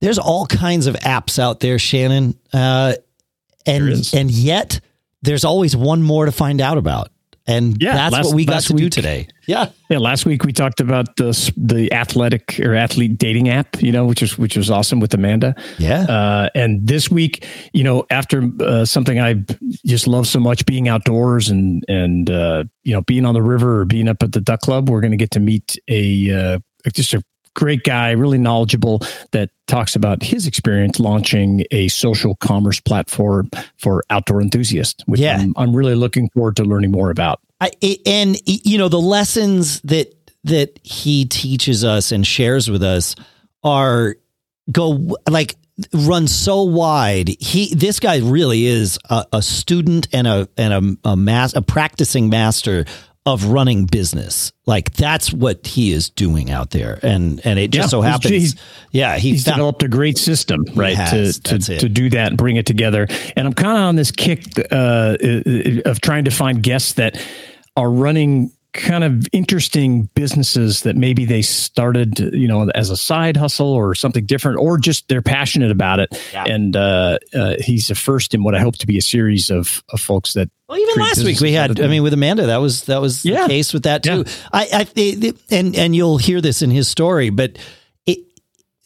there's all kinds of apps out there, Shannon, uh, and and yet there's always one more to find out about. And yeah, that's last, what we got to week, do today. Yeah. Yeah. Last week we talked about the the athletic or athlete dating app, you know, which was which was awesome with Amanda. Yeah. Uh, and this week, you know, after uh, something I just love so much, being outdoors and and uh, you know being on the river or being up at the duck club, we're going to get to meet a uh, just a great guy, really knowledgeable, that talks about his experience launching a social commerce platform for outdoor enthusiasts, which yeah. I'm, I'm really looking forward to learning more about. I, and you know the lessons that that he teaches us and shares with us are go like run so wide. He this guy really is a, a student and a and a, a mass a practicing master of running business. Like that's what he is doing out there, and and it just yeah, so happens. He's, yeah, he he's found, developed a great system, right, has, to to, to do that and bring it together. And I'm kind of on this kick uh, of trying to find guests that are running kind of interesting businesses that maybe they started, you know, as a side hustle or something different, or just they're passionate about it. Yeah. And uh, uh, he's the first in what I hope to be a series of, of folks that. Well, even last week we had, I mean, with Amanda, that was that was yeah. the case with that too. Yeah. I, I it, and and you'll hear this in his story, but it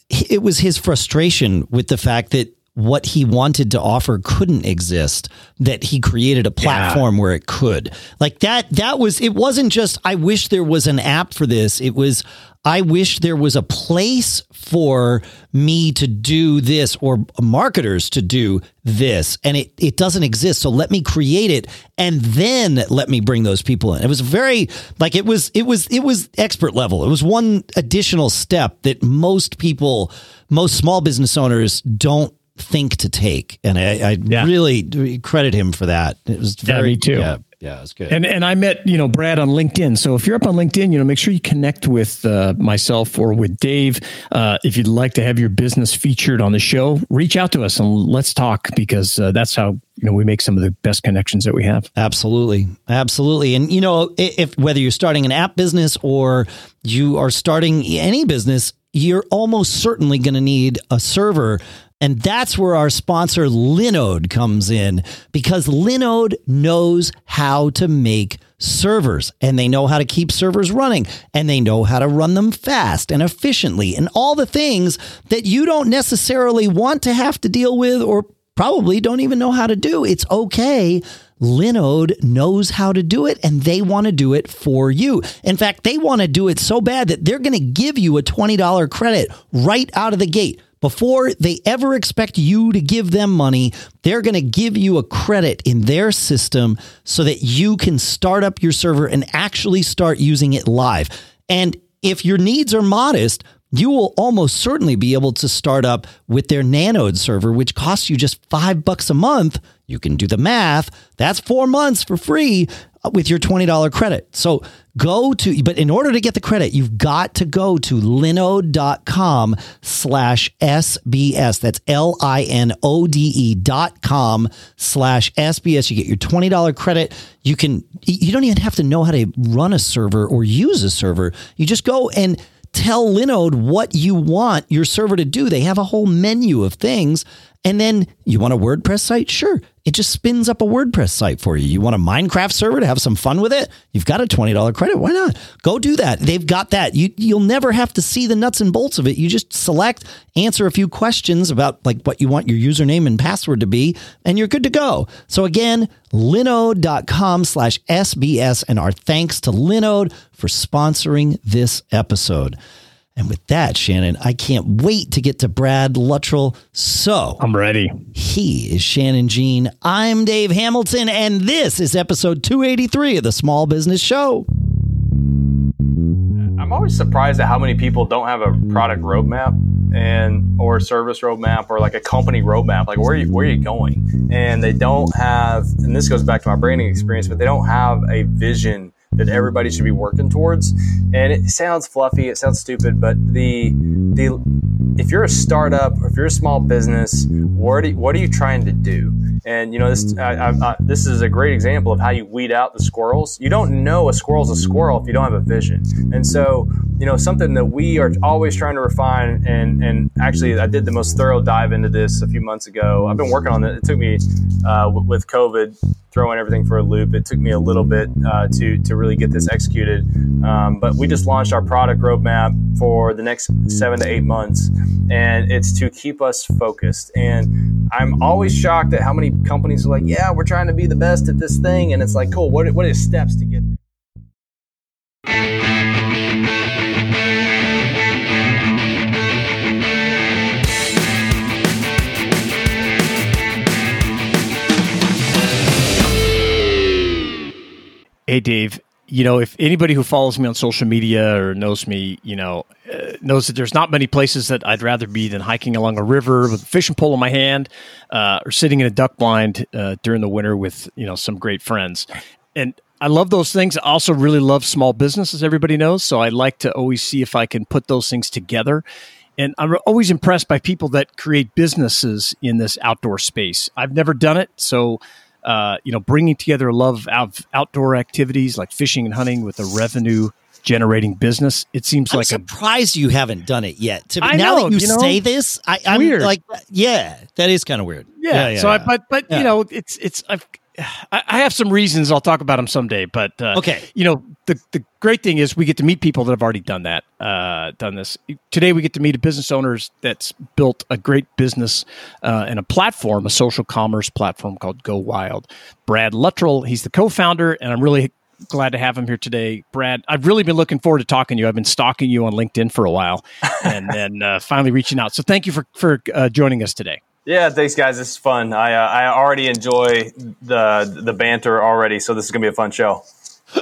it was his frustration with the fact that what he wanted to offer couldn't exist that he created a platform yeah. where it could. Like that that was it wasn't just i wish there was an app for this. It was i wish there was a place for me to do this or marketers to do this. And it it doesn't exist. So let me create it and then let me bring those people in. It was very like it was it was it was expert level. It was one additional step that most people most small business owners don't think to take, and I, I yeah. really credit him for that. It was very yeah, too. Yeah, yeah, it's good. And and I met you know Brad on LinkedIn. So if you're up on LinkedIn, you know make sure you connect with uh, myself or with Dave. Uh, if you'd like to have your business featured on the show, reach out to us and let's talk because uh, that's how you know we make some of the best connections that we have. Absolutely, absolutely. And you know if whether you're starting an app business or you are starting any business, you're almost certainly going to need a server and that's where our sponsor Linode comes in because Linode knows how to make servers and they know how to keep servers running and they know how to run them fast and efficiently and all the things that you don't necessarily want to have to deal with or probably don't even know how to do. It's okay. Linode knows how to do it and they want to do it for you. In fact, they want to do it so bad that they're going to give you a $20 credit right out of the gate before they ever expect you to give them money, they're going to give you a credit in their system so that you can start up your server and actually start using it live. And if your needs are modest, you will almost certainly be able to start up with their Nanode server, which costs you just five bucks a month. You can do the math. That's four months for free with your $20 credit. So go to, but in order to get the credit, you've got to go to linode.com slash SBS. That's L I N O D E dot com slash SBS. You get your $20 credit. You can, you don't even have to know how to run a server or use a server. You just go and tell Linode what you want your server to do. They have a whole menu of things. And then you want a WordPress site? Sure. It just spins up a WordPress site for you. You want a Minecraft server to have some fun with it? You've got a $20 credit. Why not? Go do that. They've got that. You you'll never have to see the nuts and bolts of it. You just select, answer a few questions about like what you want your username and password to be, and you're good to go. So again, linode.com slash SBS and our thanks to Linode for sponsoring this episode. And with that, Shannon, I can't wait to get to Brad Luttrell. So I'm ready. He is Shannon Jean. I'm Dave Hamilton, and this is episode 283 of the Small Business Show. I'm always surprised at how many people don't have a product roadmap and or service roadmap or like a company roadmap. Like where are you, where are you going? And they don't have. And this goes back to my branding experience, but they don't have a vision that everybody should be working towards. And it sounds fluffy, it sounds stupid, but the the if you're a startup or if you're a small business, what are, what are you trying to do? And you know this I, I, this is a great example of how you weed out the squirrels. You don't know a squirrel's a squirrel if you don't have a vision. And so you know something that we are always trying to refine. And and actually, I did the most thorough dive into this a few months ago. I've been working on it. It took me uh, with COVID throwing everything for a loop. It took me a little bit uh, to to really get this executed, um, but we just launched our product roadmap for the next seven to eight months, and it's to keep us focused. And I'm always shocked at how many companies are like, "Yeah, we're trying to be the best at this thing," and it's like, "Cool, what what is steps to get there?" Hey, Dave. You know, if anybody who follows me on social media or knows me, you know, uh, knows that there's not many places that I'd rather be than hiking along a river with a fishing pole in my hand, uh, or sitting in a duck blind uh, during the winter with you know some great friends. And I love those things. I also really love small business, as everybody knows. So I like to always see if I can put those things together. And I'm always impressed by people that create businesses in this outdoor space. I've never done it, so uh, you know, bringing together a love of outdoor activities like fishing and hunting with a revenue generating business. It seems I'm like surprised a, you haven't done it yet. To, I now know, that you, you know, say this, I, am like, yeah, that is kind of weird. Yeah. yeah, yeah so, yeah. I, but but you know, it's it's I've I have some reasons. I'll talk about them someday. But uh, okay, you know, the the great thing is we get to meet people that have already done that, uh, done this. Today, we get to meet a business owners that's built a great business uh, and a platform, a social commerce platform called Go Wild. Brad Luttrell, he's the co-founder, and I'm really glad to have him here today. Brad, I've really been looking forward to talking to you. I've been stalking you on LinkedIn for a while, and then uh, finally reaching out. So, thank you for for uh, joining us today. Yeah, thanks, guys. This is fun. I uh, I already enjoy the the banter already, so this is gonna be a fun show.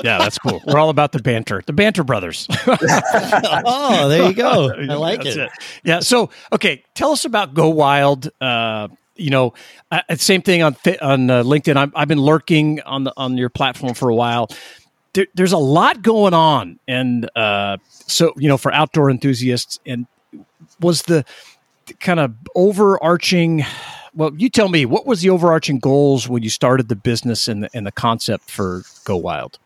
Yeah, that's cool. We're all about the banter, the banter brothers. oh, there you go. I like it. it. Yeah. So, okay, tell us about Go Wild. Uh, you know, uh, same thing on on uh, LinkedIn. i have been lurking on the on your platform for a while. There, there's a lot going on, and uh, so you know, for outdoor enthusiasts, and was the kind of overarching well you tell me what was the overarching goals when you started the business and the, and the concept for go wild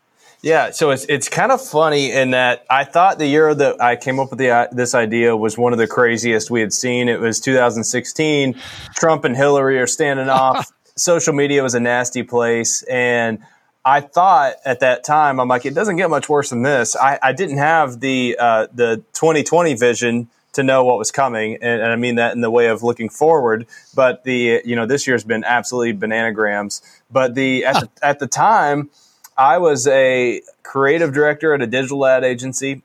yeah, so it's it's kind of funny in that I thought the year that I came up with the, uh, this idea was one of the craziest we had seen. It was 2016. Trump and Hillary are standing off. Social media was a nasty place, and I thought at that time, I'm like, it doesn't get much worse than this. I, I didn't have the uh, the 2020 vision to know what was coming, and, and, I mean that in the way of looking forward. But the you know this year's been absolutely bananagrams. But the at the, at the time, I was a creative director at a digital ad agency,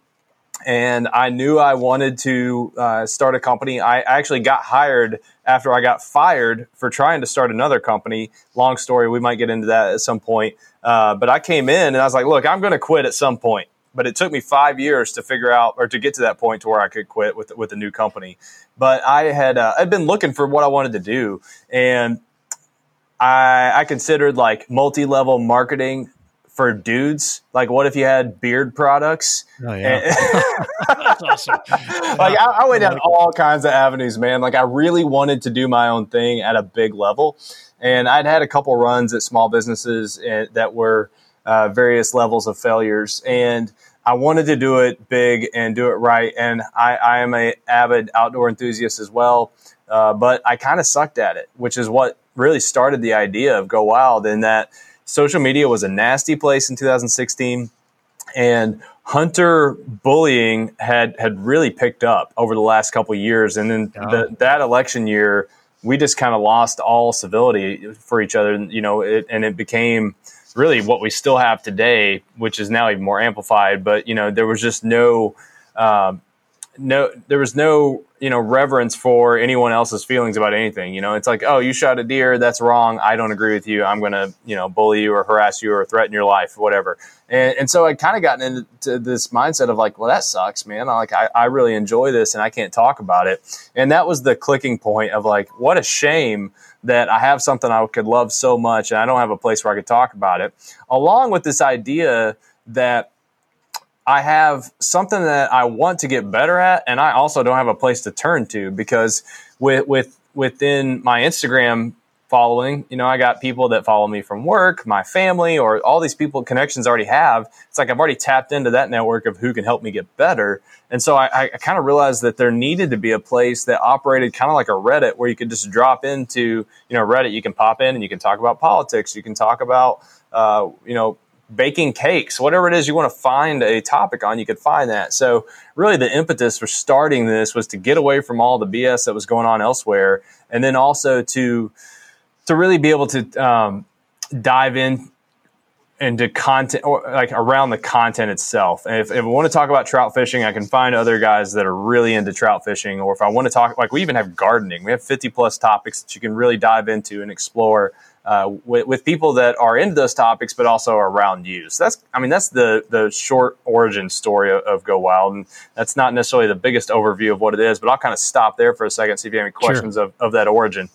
and I knew I wanted to uh, start a company. I actually got hired after I got fired for trying to start another company. Long story, we might get into that at some point. Uh, but I came in and I was like, look, I'm going to quit at some point but it took me five years to figure out or to get to that point to where I could quit with with a new company. But I had uh, I'd been looking for what I wanted to do, and I I considered like multi level marketing for dudes. Like, what if you had beard products? Oh yeah, that's awesome. like, I, I went down all kinds of avenues, man. Like, I really wanted to do my own thing at a big level, and I'd had a couple runs at small businesses eh, that were uh, various levels of failures. And I wanted to do it big and do it right. And I, I am a avid outdoor enthusiast as well, uh, but I kind of sucked at it, which is what really started the idea of Go Wild. In that social media was a nasty place in 2016, and hunter bullying had had really picked up over the last couple years. And then oh. the, that election year, we just kind of lost all civility for each other. You know, it, and it became really what we still have today, which is now even more amplified. But you know, there was just no, um, no, there was no you know reverence for anyone else's feelings about anything. You know, it's like, oh, you shot a deer, that's wrong. I don't agree with you. I'm to you know bully you or harass you or threaten your life whatever. And, and so I kind of gotten into this mindset of like, well, that sucks, man. I like I, I really enjoy this and I can't talk about it. And that was the clicking point of like, what a shame that I have something I could love so much and I don't have a place where I could talk about it. Along with this idea that I have something that I want to get better at, and I also don't have a place to turn to because with with within my Instagram following, you know, I got people that follow me from work, my family, or all these people connections I already have. It's like I've already tapped into that network of who can help me get better. And so I, I kind of realized that there needed to be a place that operated kind of like a Reddit where you could just drop into, you know, Reddit. You can pop in and you can talk about politics. You can talk about, uh, you know, baking cakes, whatever it is you want to find a topic on, you could find that. So, really, the impetus for starting this was to get away from all the BS that was going on elsewhere, and then also to to really be able to um, dive in into content or like around the content itself. And if, if I want to talk about trout fishing, I can find other guys that are really into trout fishing. Or if I want to talk, like we even have gardening, we have 50 plus topics that you can really dive into and explore uh, with, with, people that are into those topics, but also around you. So that's, I mean, that's the the short origin story of, of, Go Wild, and that's not necessarily the biggest overview of what it is. But I'll kind of stop there for a second, see if you have any questions sure. of, of that origin.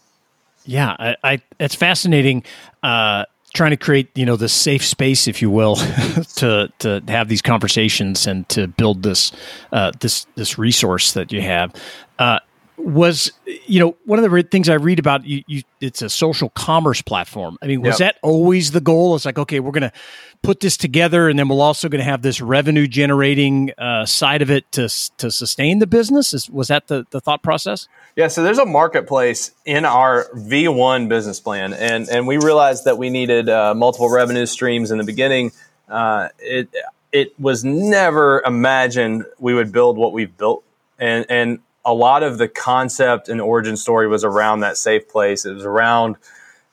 Yeah, I, I it's fascinating. Uh, trying to create you know the safe space if you will to to have these conversations and to build this uh, this this resource that you have uh, was you know one of the things I read about you, you it's a social commerce platform. I mean, was yep. that always the goal? It's like okay, we're going to put this together, and then we're also going to have this revenue generating uh, side of it to to sustain the business. Is, was that the the thought process? Yeah, so there's a marketplace in our V1 business plan, and and we realized that we needed uh, multiple revenue streams in the beginning. Uh, it it was never imagined we would build what we've built, and and a lot of the concept and origin story was around that safe place. It was around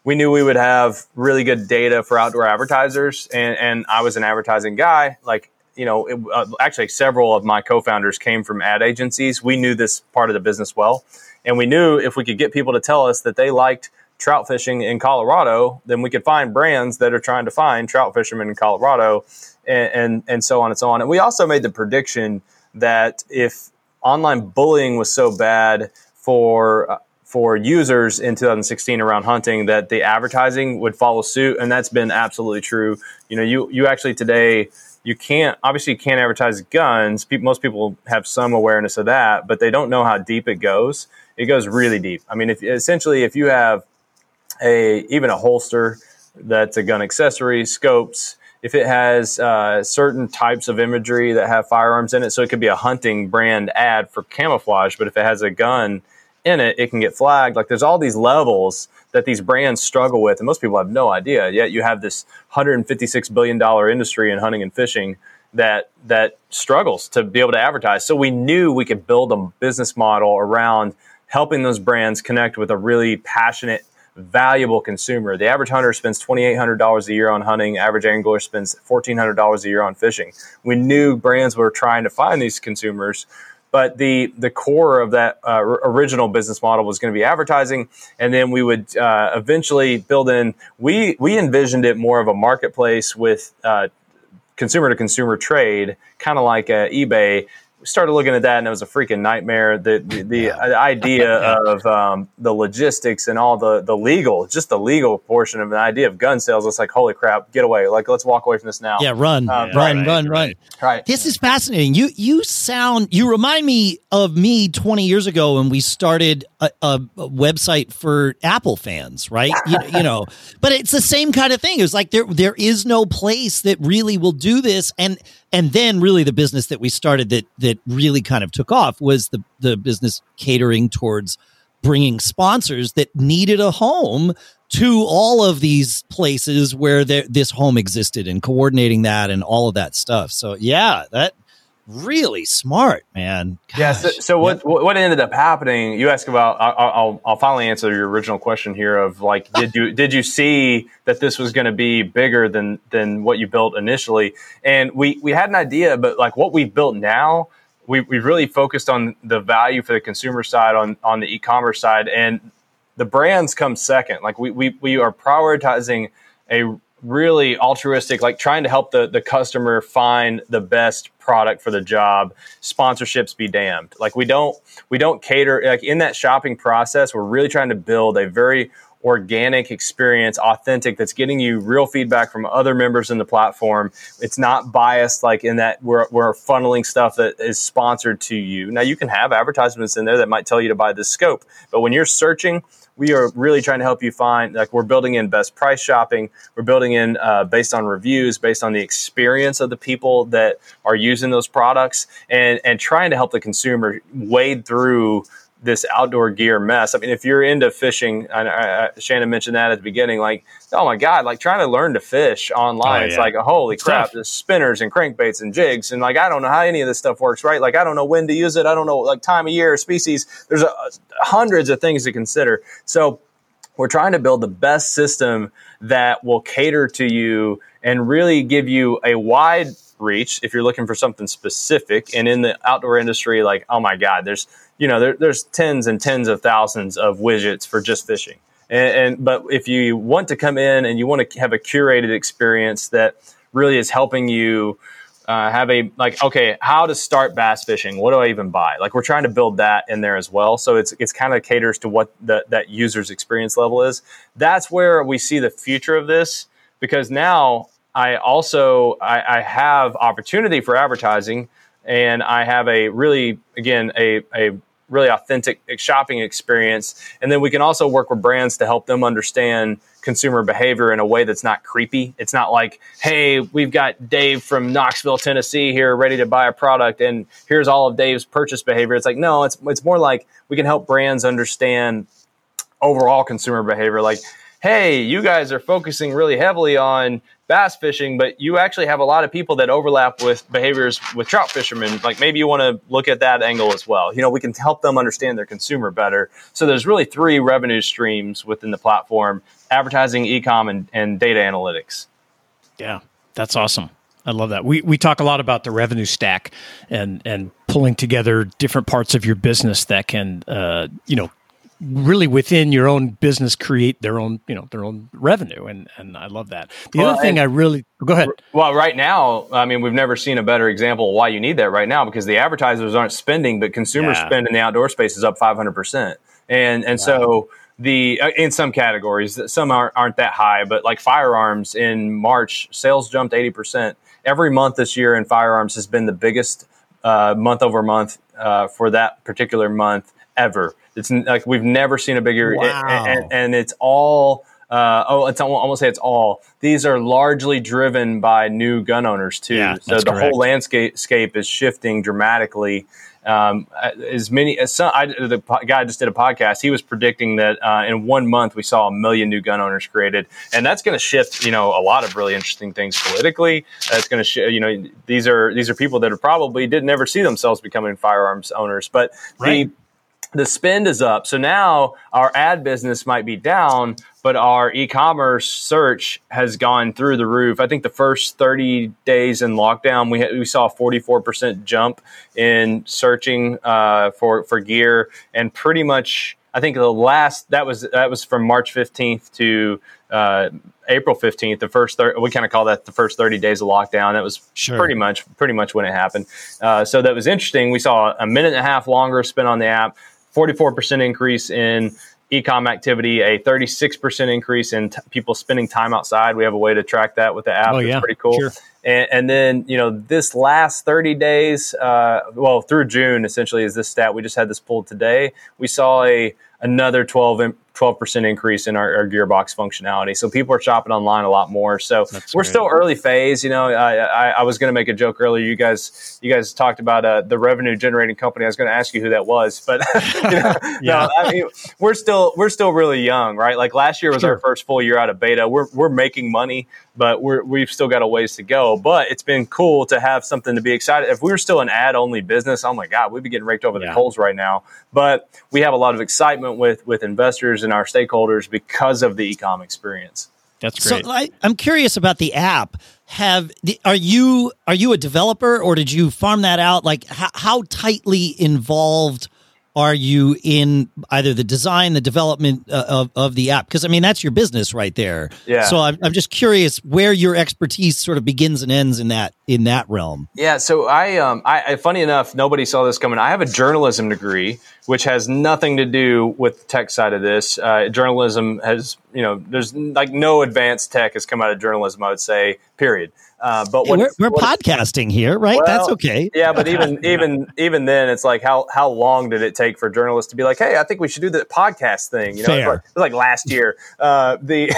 we knew we would have really good data for outdoor advertisers, and and I was an advertising guy. Like you know, it, uh, actually, several of my co-founders came from ad agencies. We knew this part of the business well, and we knew if we could get people to tell us that they liked trout fishing in Colorado, then we could find brands that are trying to find trout fishermen in Colorado, and and, and so on and so on. And we also made the prediction that if online bullying was so bad for uh, for users in 2016 around hunting that the advertising would follow suit. And that's been absolutely true. You know you you actually today you can't obviously you can't advertise guns. Most people have some awareness of that but they don't know how deep it goes it goes really deep i mean if essentially if you have a even a holster that's a gun accessory scopes if it has uh, certain types of imagery that have firearms in it. So it could be a hunting brand ad for camouflage, but if it has a gun in it, it can get flagged. Like there's all these levels that these brands struggle with, and most people have no idea. Yet you have this 156 billion dollar industry in hunting and fishing that that struggles to be able to advertise. So we knew we could build a business model around helping those brands connect with a really passionate valuable consumer. The average hunter spends $2,800 a year on hunting. Average angler spends $1,400 a year on fishing. We knew brands were trying to find these consumers, but the the core of that uh, original business model was going to be advertising, and then we would uh, eventually build in. We we envisioned it more of a marketplace with. Uh, consumer to consumer trade, kind of like uh, eBay, started looking at that and it was a freaking nightmare. The the, the yeah. idea of um, the logistics and all the the legal, just the legal portion of the idea of gun sales. It's like holy crap, get away! Like let's walk away from this now. Yeah, run, um, yeah, run, right, run, right. run. Right. This is fascinating. You you sound you remind me of me 20 years ago when we started a, a, a website for Apple fans, right? you, you know, but it's the same kind of thing. It was like there there is no place that really will do this and and then really the business that we started that that really kind of took off was the the business catering towards bringing sponsors that needed a home to all of these places where this home existed and coordinating that and all of that stuff. So yeah, that really smart, man. Gosh. Yeah. So, so what yep. what ended up happening? You ask about. I'll, I'll, I'll finally answer your original question here. Of like, did you did you see that this was going to be bigger than than what you built initially? And we we had an idea, but like what we built now. We, we really focused on the value for the consumer side on, on the e-commerce side and the brands come second like we, we, we are prioritizing a really altruistic, like trying to help the, the customer find the best product for the job. Sponsorships be damned. Like we don't we don't cater like in that shopping process, we're really trying to build a very organic experience, authentic, that's getting you real feedback from other members in the platform. It's not biased, like in that we're, we're funneling stuff that is sponsored to you. Now, you can have advertisements in there that might tell you to buy this scope, but when you're searching, we are really trying to help you find like we're building in best price shopping. We're building in uh, based on reviews based on the experience of the people that are using those products and and trying to help the consumer wade through this outdoor gear mess. I mean, if you're into fishing, I, I, Shannon mentioned that at the beginning, like, oh my God, like trying to learn to fish online. Oh, it's like, holy it's crap, there's spinners and crankbaits and jigs. And like, I don't know how any of this stuff works, right? Like, I don't know when to use it. I don't know, like, time of year, species. There's a, hundreds of things to consider. So, we're trying to build the best system that will cater to you and really give you a wide reach if you're looking for something specific. And in the outdoor industry, like, oh my God, there's you know, there, there's tens and tens of thousands of widgets for just fishing. And, and, but if you want to come in and you want to have a curated experience that really is helping you uh, have a like, okay, how to start bass fishing? What do I even buy? Like, we're trying to build that in there as well. So it's it's kind of caters to what the, that user's experience level is. That's where we see the future of this because now I also I, I have opportunity for advertising and I have a really again a a really authentic shopping experience. And then we can also work with brands to help them understand consumer behavior in a way that's not creepy. It's not like, hey, we've got Dave from Knoxville, Tennessee here ready to buy a product and here's all of Dave's purchase behavior. It's like, no, it's it's more like we can help brands understand overall consumer behavior. Like, hey, you guys are focusing really heavily on bass fishing, but you actually have a lot of people that overlap with behaviors with trout fishermen. Like maybe you want to look at that angle as well. You know, we can help them understand their consumer better. So there's really three revenue streams within the platform advertising, ecom, and, and data analytics. Yeah, that's awesome. I love that. We we talk a lot about the revenue stack and and pulling together different parts of your business that can uh, you know really within your own business create their own you know their own revenue and and i love that. The well, other thing i really go ahead. well right now i mean we've never seen a better example of why you need that right now because the advertisers aren't spending but consumer yeah. spend in the outdoor space is up 500% and and wow. so the uh, in some categories some aren't, aren't that high but like firearms in march sales jumped 80% every month this year in firearms has been the biggest uh, month over month uh, for that particular month ever it's like we've never seen a bigger, wow. and, and, it's all. Uh, oh, it's I won't say it's all. These are largely driven by new gun owners too. Yeah, so the correct. whole landscape is shifting dramatically. Um, as many as some, I, the guy just did a podcast. He was predicting that uh, in one month we saw a million new gun owners created, and that's going to shift. You know, a lot of really interesting things politically. That's going to, sh- you know, these are these are people that are probably did never see themselves becoming firearms owners, but right. the the spend is up. So now our ad business might be down, but our e-commerce search has gone through the roof. I think the first 30 days in lockdown, we, we saw a 44% jump in searching uh, for, for gear and pretty much, I think the last, that was, that was from March 15th to uh, April 15th, the first, thir- we kind of call that the first 30 days of lockdown. That was sure. pretty much, pretty much when it happened. Uh, so that was interesting. We saw a minute and a half longer spent on the app 44% increase in ecom activity, a 36% increase in t- people spending time outside. We have a way to track that with the app. Oh, yeah. pretty cool. Sure. And, and, then, you know, this last 30 days, uh, well, through June, essentially, is this stat. We just had this pulled today. We saw a another 12 12% increase in our, our, gearbox functionality. So people are shopping online a lot more. So That's we're great. still early phase. You know, I, I, I was going to make a joke earlier. You guys, you guys talked about uh, the revenue generating company. I was going to ask you who that was, but you know, yeah. no, I mean, we're still we're still really young, right? Like last year was sure. our first full year out of beta. We're we're making money, but we're we've still got a ways to go. But it's been cool to have something to be excited. If we were still an ad only business, oh my god, we'd be getting raked over yeah. the coals right now. But we have a lot of excitement with with investors and our stakeholders because of the ecom experience. That's great. So I, am curious about the app. Have are you are you a developer or did you farm that out? Like how, how tightly involved are you in either the design, the development uh, of, of the app? Because I mean, that's your business right there. Yeah. So I'm, I'm just curious where your expertise sort of begins and ends in that in that realm? Yeah, so I, um, I, funny enough, nobody saw this coming. I have a journalism degree, which has nothing to do with the tech side of this. Uh, journalism has, you know, there's like no advanced tech has come out of journalism. I would say, period. Uh, but what, we're, we're what, podcasting here, right? Well, That's okay. yeah, but even even even then, it's like how how long did it take for journalists to be like, hey, I think we should do the podcast thing? You know, Fair. It was, like, last year. Uh, the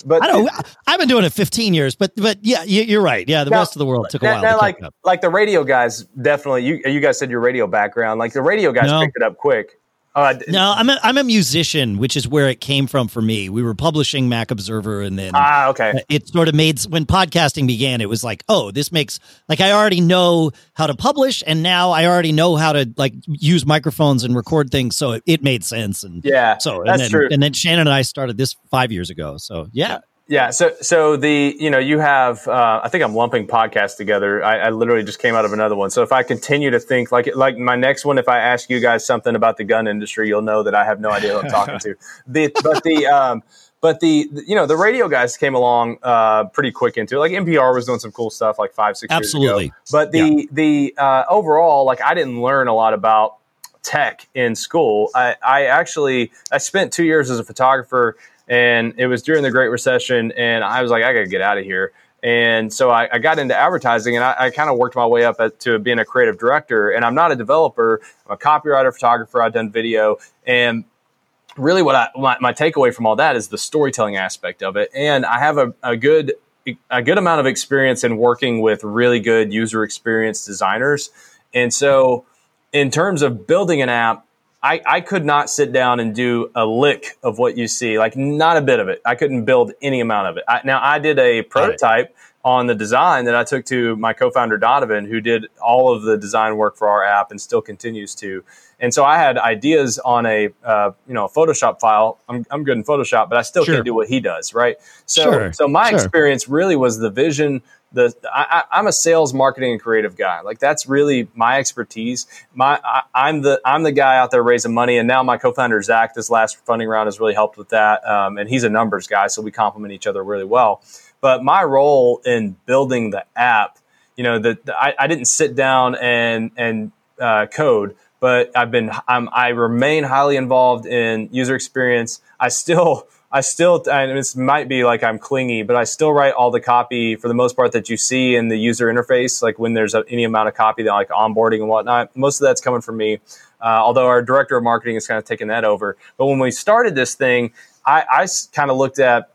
but I don't. I've been doing it 15 years, but but yeah, you, are right. Yeah, the rest of the world took a while. Now, like like the radio guys, definitely. You you guys said your radio background, like the radio guys no. picked it up quick. Uh, no, I'm a, I'm a musician, which is where it came from for me. We were publishing Mac Observer, and then ah, okay. It sort of made when podcasting began. It was like, oh, this makes like I already know how to publish, and now I already know how to like use microphones and record things. So it, it made sense, and yeah, so and then, true. And then Shannon and I started this five years ago. So yeah, yeah. So, so the, you know, you have, uh, I think I'm lumping podcasts together. I, I, literally just came out of another one. So if I continue to think like, like my next one, if I ask you guys something about the gun industry, you'll know that I have no idea who I'm talking to. The, but the, um, but the, you know, the radio guys came along, uh, pretty quick into it. Like NPR was doing some cool stuff like five, six Absolutely. years ago. But the, yeah. the, uh, overall, like I didn't learn a lot about tech in school. I, I actually, I spent two years as a photographer and it was during the Great Recession, and I was like, I got to get out of here. And so I, I, got into advertising, and I, I kind of worked my way up at, to being a creative director. And I'm not a developer; I'm a copywriter, photographer. I've done video, and really, what I my, my takeaway from all that is the storytelling aspect of it. And I have a, a good a good amount of experience in working with really good user experience designers. And so, in terms of building an app, I, I could not sit down and do a lick of what you see, like not a bit of it. I couldn't build any amount of it. I, now, I did a prototype on the design that I took to my co-founder Donovan, who did all of the design work for our app and still continues to. And so I had ideas on a uh, you know a Photoshop file. I'm, I'm good in Photoshop, but I still sure. can't do what he does, right? So sure. so my sure. experience really was the vision, the I, am a sales, marketing, and creative guy. Like that's really my expertise. My I, am the I'm the guy out there raising money, and now my co-founder Zach, this last funding round has really helped with that. Um, and he's a numbers guy, so we complement each other really well. But my role in building the app, you know, that I, I, didn't sit down and and uh, code, but I've been I'm, I remain highly involved in user experience. I still I still, and this might be like I'm clingy, but I still write all the copy for the most part that you see in the user interface. Like when there's a, any amount of copy that like onboarding and whatnot, most of that's coming from me. Uh, although our director of marketing is kind of taking that over. But when we started this thing, I, I kind of looked at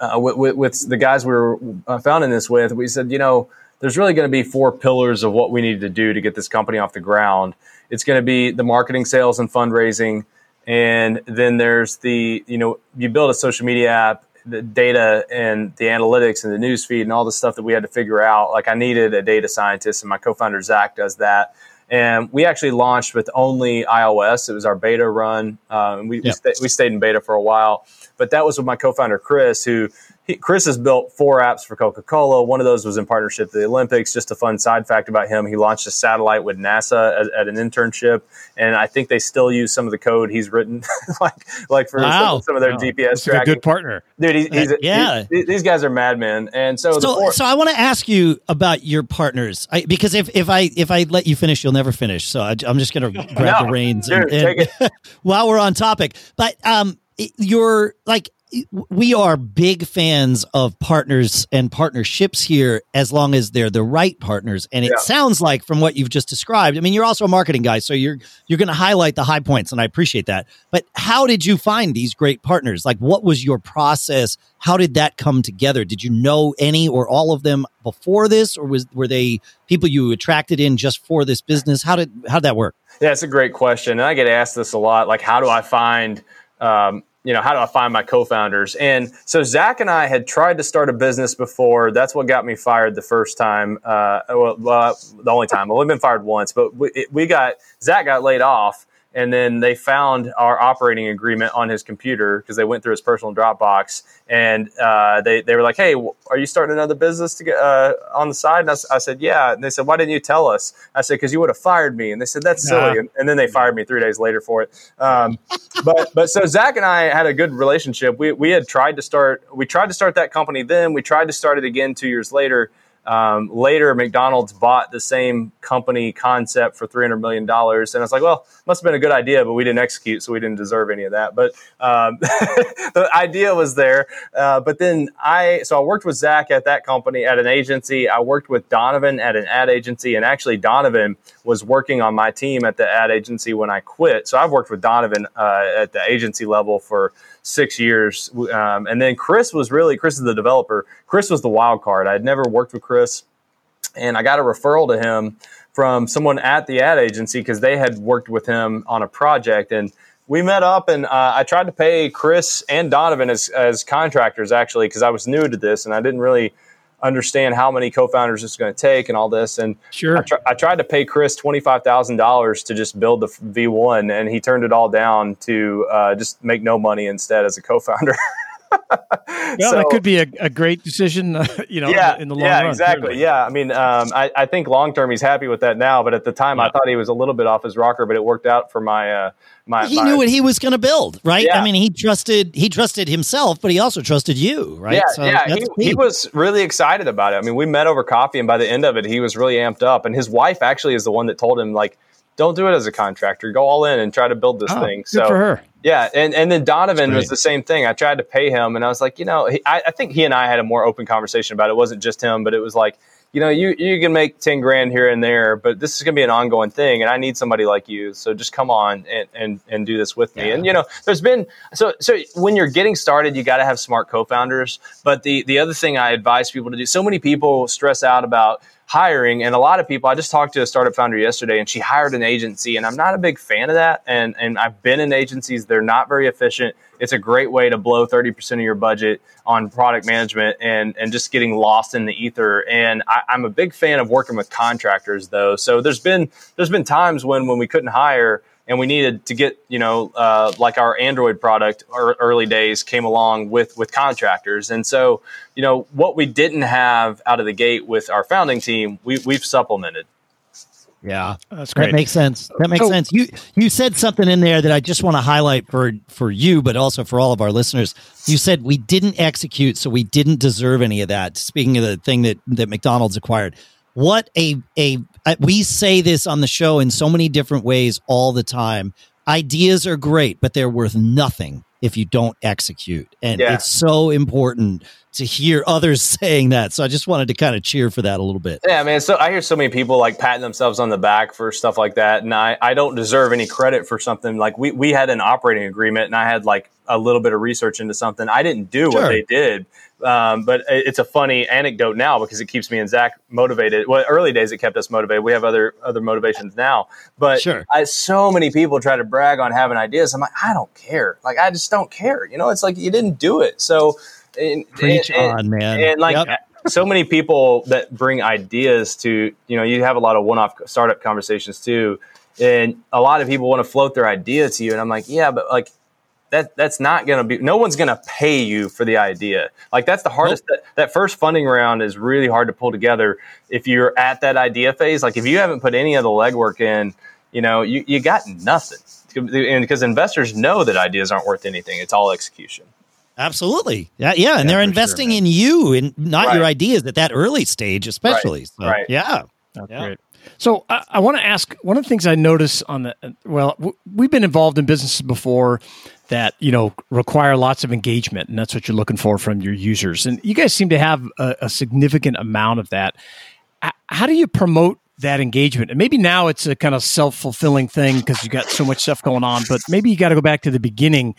uh, with, with, with, the guys we were uh, founding this with. We said, you know, there's really going to be four pillars of what we need to do to get this company off the ground. It's going to be the marketing, sales, and fundraising and then there's the, you know, you build a social media app, the data and the analytics and the news feed and all the stuff that we had to figure out. Like I needed a data scientist, and my co-founder Zach does that. And we actually launched with only iOS. It was our beta run. Um, we, yep. we, st- we stayed in beta for a while, but that was with my co-founder Chris, who he, Chris has built four apps for Coca Cola. One of those was in partnership with the Olympics. Just a fun side fact about him: he launched a satellite with NASA at, at an internship, and I think they still use some of the code he's written, like like for wow. some, some, of their wow. GPS tracking. A good partner, dude. He, he's, yeah, he, these guys are madmen, and so so, four- so I want to ask you about your partners I, because if if I if I let you finish, you'll never finish. So I, am just going to grab no, the reins dude, and, and while we're on topic, but um, you're like we are big fans of partners and partnerships here as long as they're the right partners. And it yeah. sounds like from what you've just described i mean you're also a marketing guy so you're you're going to highlight the high points and i appreciate that. But how did you find these great partners? Like what was your process? How did that come together? Did you know any or all of them before this or was were they people you attracted in just for this business? How did how did that work? Yeah it's a great question and i get asked this a lot like how do i find um, you know, how do I find my co-founders? And so Zach and I had tried to start a business before. That's what got me fired the first time. Uh, well, the only time. Well, we've been fired once, but we, we got Zach got laid off and then they found our operating agreement on his computer because they went through his personal Dropbox, and uh, they they were like, "Hey, are you starting another business to get uh, on the side?" And I, I, said, "Yeah." And they said, "Why didn't you tell us?" I said, "Because you would have fired me." And they said, "That's silly." And, and, then they fired me three days later for it. Um, but but so Zach and I had a good relationship. We we had tried to start we tried to start that company then. We tried to start it again two years later. Um, later, McDonald's bought the same company concept for $300 million. And I was like, well, must have been a good idea, but we didn't execute, so we didn't deserve any of that. But um, the idea was there. Uh, but then I, so I worked with Zach at that company at an agency. I worked with Donovan at an ad agency. And actually, Donovan was working on my team at the ad agency when I quit. So I've worked with Donovan uh, at the agency level for six years. Um, and then Chris was really, Chris is the developer. Chris was the wild card. I had never worked with Chris. And I got a referral to him from someone at the ad agency because they had worked with him on a project. And we met up and uh, I tried to pay Chris and Donovan as, as contractors actually because I was new to this and I didn't really understand how many co-founders it's going to take and all this. And sure, I, tr- I tried to pay Chris twenty five thousand dollars to just build the V one, and he turned it all down to uh, just make no money instead as a co-founder. yeah, so, that could be a, a great decision, uh, you know, yeah, in the long run. yeah, run. exactly. Yeah, I mean, um, I, I, think long term he's happy with that now, but at the time yeah. I thought he was a little bit off his rocker, but it worked out for my uh, my. He my, knew what he was going to build, right? Yeah. I mean, he trusted he trusted himself, but he also trusted you, right? Yeah, so yeah. He, he, was really excited about it. I mean, we met over coffee, and by the end of it, he was really amped up. And his wife actually is the one that told him like don't do it as a contractor. Go all in and try to build this oh, thing. so for her. Yeah, and and then Donovan was the same thing. I tried to pay him, and I was like, you know, he, I, I, think he and I had a more open conversation about it. It wasn't just him, but it was like, you know, you you can make ten grand here and there, but this is going to be an ongoing thing, and I need somebody like you. So just come on and and, and do this with me. Yeah. And you know, there's been so so when you're getting started, you got to have smart co-founders. But the the other thing I advise people to do, so many people stress out about hiring and a lot of people i just talked to a startup founder yesterday and she hired an agency and i'm not a big fan of that and and i've been in agencies they're not very efficient. It's a great way to blow 30% of your budget on product management and and just getting lost in the ether and I, i'm a big fan of working with contractors though so there's been there's been times when when we couldn't hire and we needed to get you know uh, like our android product early days came along with with contractors. And so you know what we didn't have out of the gate with our founding team we, we've supplemented. Yeah. That's great. that makes sense. That makes so, sense. You you said something in there that i just want to highlight for for you but also for all of our listeners. You said we didn't execute so we didn't deserve any of that. Speaking of the thing that that mcdonald's acquired what a a we say this on the show in so many different ways all the time. Ideas are great, but they're worth nothing if you don't execute. And yeah. it's so important to hear others saying that. So I just wanted to kind of cheer for that a little bit. Yeah, man. So I hear so many people like patting themselves on the back for stuff like that. And I, I don't deserve any credit for something like we, we had an operating agreement and I had like a little bit of research into something. I didn't do sure. what they did. Um, but it's a funny anecdote now because it keeps me and Zach motivated. Well, early days it kept us motivated. We have other other motivations now, but sure. I, so many people try to brag on having ideas. I'm like, I don't care. Like, I just don't care. You know, it's like you didn't do it. So, and, preach and, on, man. And like. Yep. So many people that bring ideas to, you know, you have a lot of one off startup conversations too. And a lot of people want to float their idea to you. And I'm like, yeah, but like, that that's not going to be no one's going to pay you for the idea. Like that's the hardest nope. that, that, first funding round is really hard to pull together if you're at that idea phase. Like if you haven't put any of the legwork in you know you, you got nothing. And because investors know that ideas aren't worth anything. It's all execution. Absolutely. Yeah yeah and yeah, they're investing sure, in you and not right. your ideas at that early stage especially right, so, right. yeah. That's yeah. great. So I, I want to ask one of the things I notice on the well, w- we've been involved in businesses before that you know require lots of engagement, and that's what you're looking for from your users. And you guys seem to have a, a significant amount of that. How do you promote that engagement? And maybe now it's a kind of self fulfilling thing because you got so much stuff going on. But maybe you got to go back to the beginning.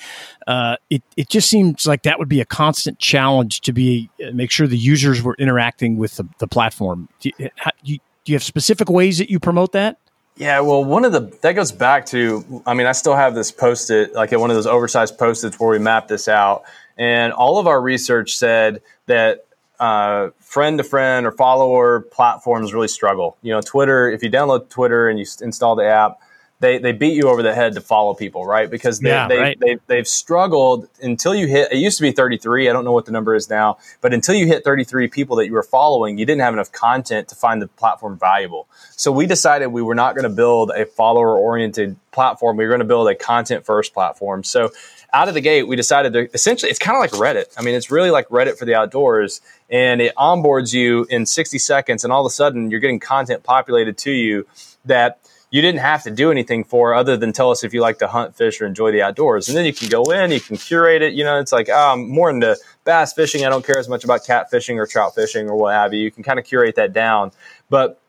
Uh, it it just seems like that would be a constant challenge to be uh, make sure the users were interacting with the, the platform. Do you, how, you, do you have specific ways that you promote that? Yeah, well, one of the that goes back to I mean, I still have this post-it like one of those oversized post-its where we mapped this out, and all of our research said that uh, friend to friend or follower platforms really struggle. You know, Twitter. If you download Twitter and you install the app, they, they beat you over the head to follow people, right? Because they, yeah, they, right. they, they've struggled until you hit, it used to be 33. I don't know what the number is now, but until you hit 33 people that you were following, you didn't have enough content to find the platform valuable. So we decided we were not going to build a follower oriented platform. We were going to build a content first platform. So out of the gate, we decided to essentially, it's kind of like Reddit. I mean, it's really like Reddit for the outdoors and it onboards you in 60 seconds. And all of a sudden you're getting content populated to you that you didn't have to do anything for other than tell us if you like to hunt, fish, or enjoy the outdoors. And then you can go in, you can curate it. You know, it's like, I'm more into bass fishing. I don't care as much about cat fishing or trout fishing or what have you. You can kind of curate that down. But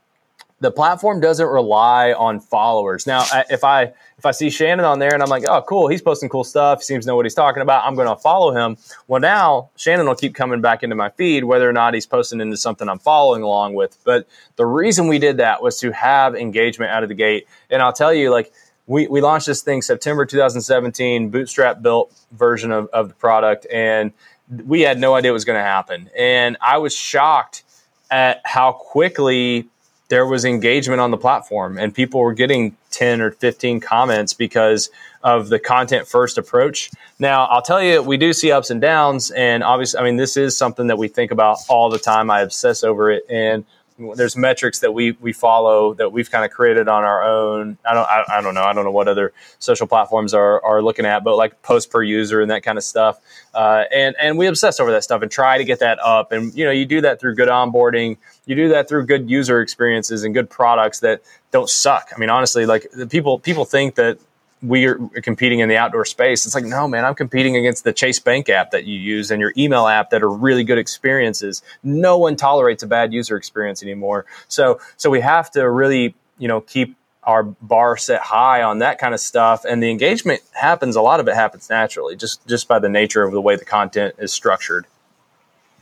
the platform doesn't rely on followers. Now, if I if I see Shannon on there and I'm like, oh, cool, he's posting cool stuff, he seems to know what he's talking about, I'm going to follow him. Well, now Shannon will keep coming back into my feed, whether or not he's posting into something I'm following along with. But the reason we did that was to have engagement out of the gate. And I'll tell you, like, we, we launched this thing September 2017, bootstrap built version of, of the product, and we had no idea it was going to happen. And I was shocked at how quickly there was engagement on the platform and people were getting 10 or 15 comments because of the content first approach. Now, I'll tell you, we do see ups and downs. And obviously, I mean, this is something that we think about all the time. I obsess over it. And there's metrics that we we follow that we've kind of created on our own. I don't I, I, don't know. I don't know what other social platforms are are looking at, but like post per user and that kind of stuff. Uh, and and we obsess over that stuff and try to get that up. And you know, you do that through good onboarding. You do that through good user experiences and good products that don't suck. I mean, honestly, like people people think that we are competing in the outdoor space. It's like, no, man, I'm competing against the Chase Bank app that you use and your email app that are really good experiences. No one tolerates a bad user experience anymore. So, so we have to really, you know, keep our bar set high on that kind of stuff. And the engagement happens. A lot of it happens naturally, just just by the nature of the way the content is structured.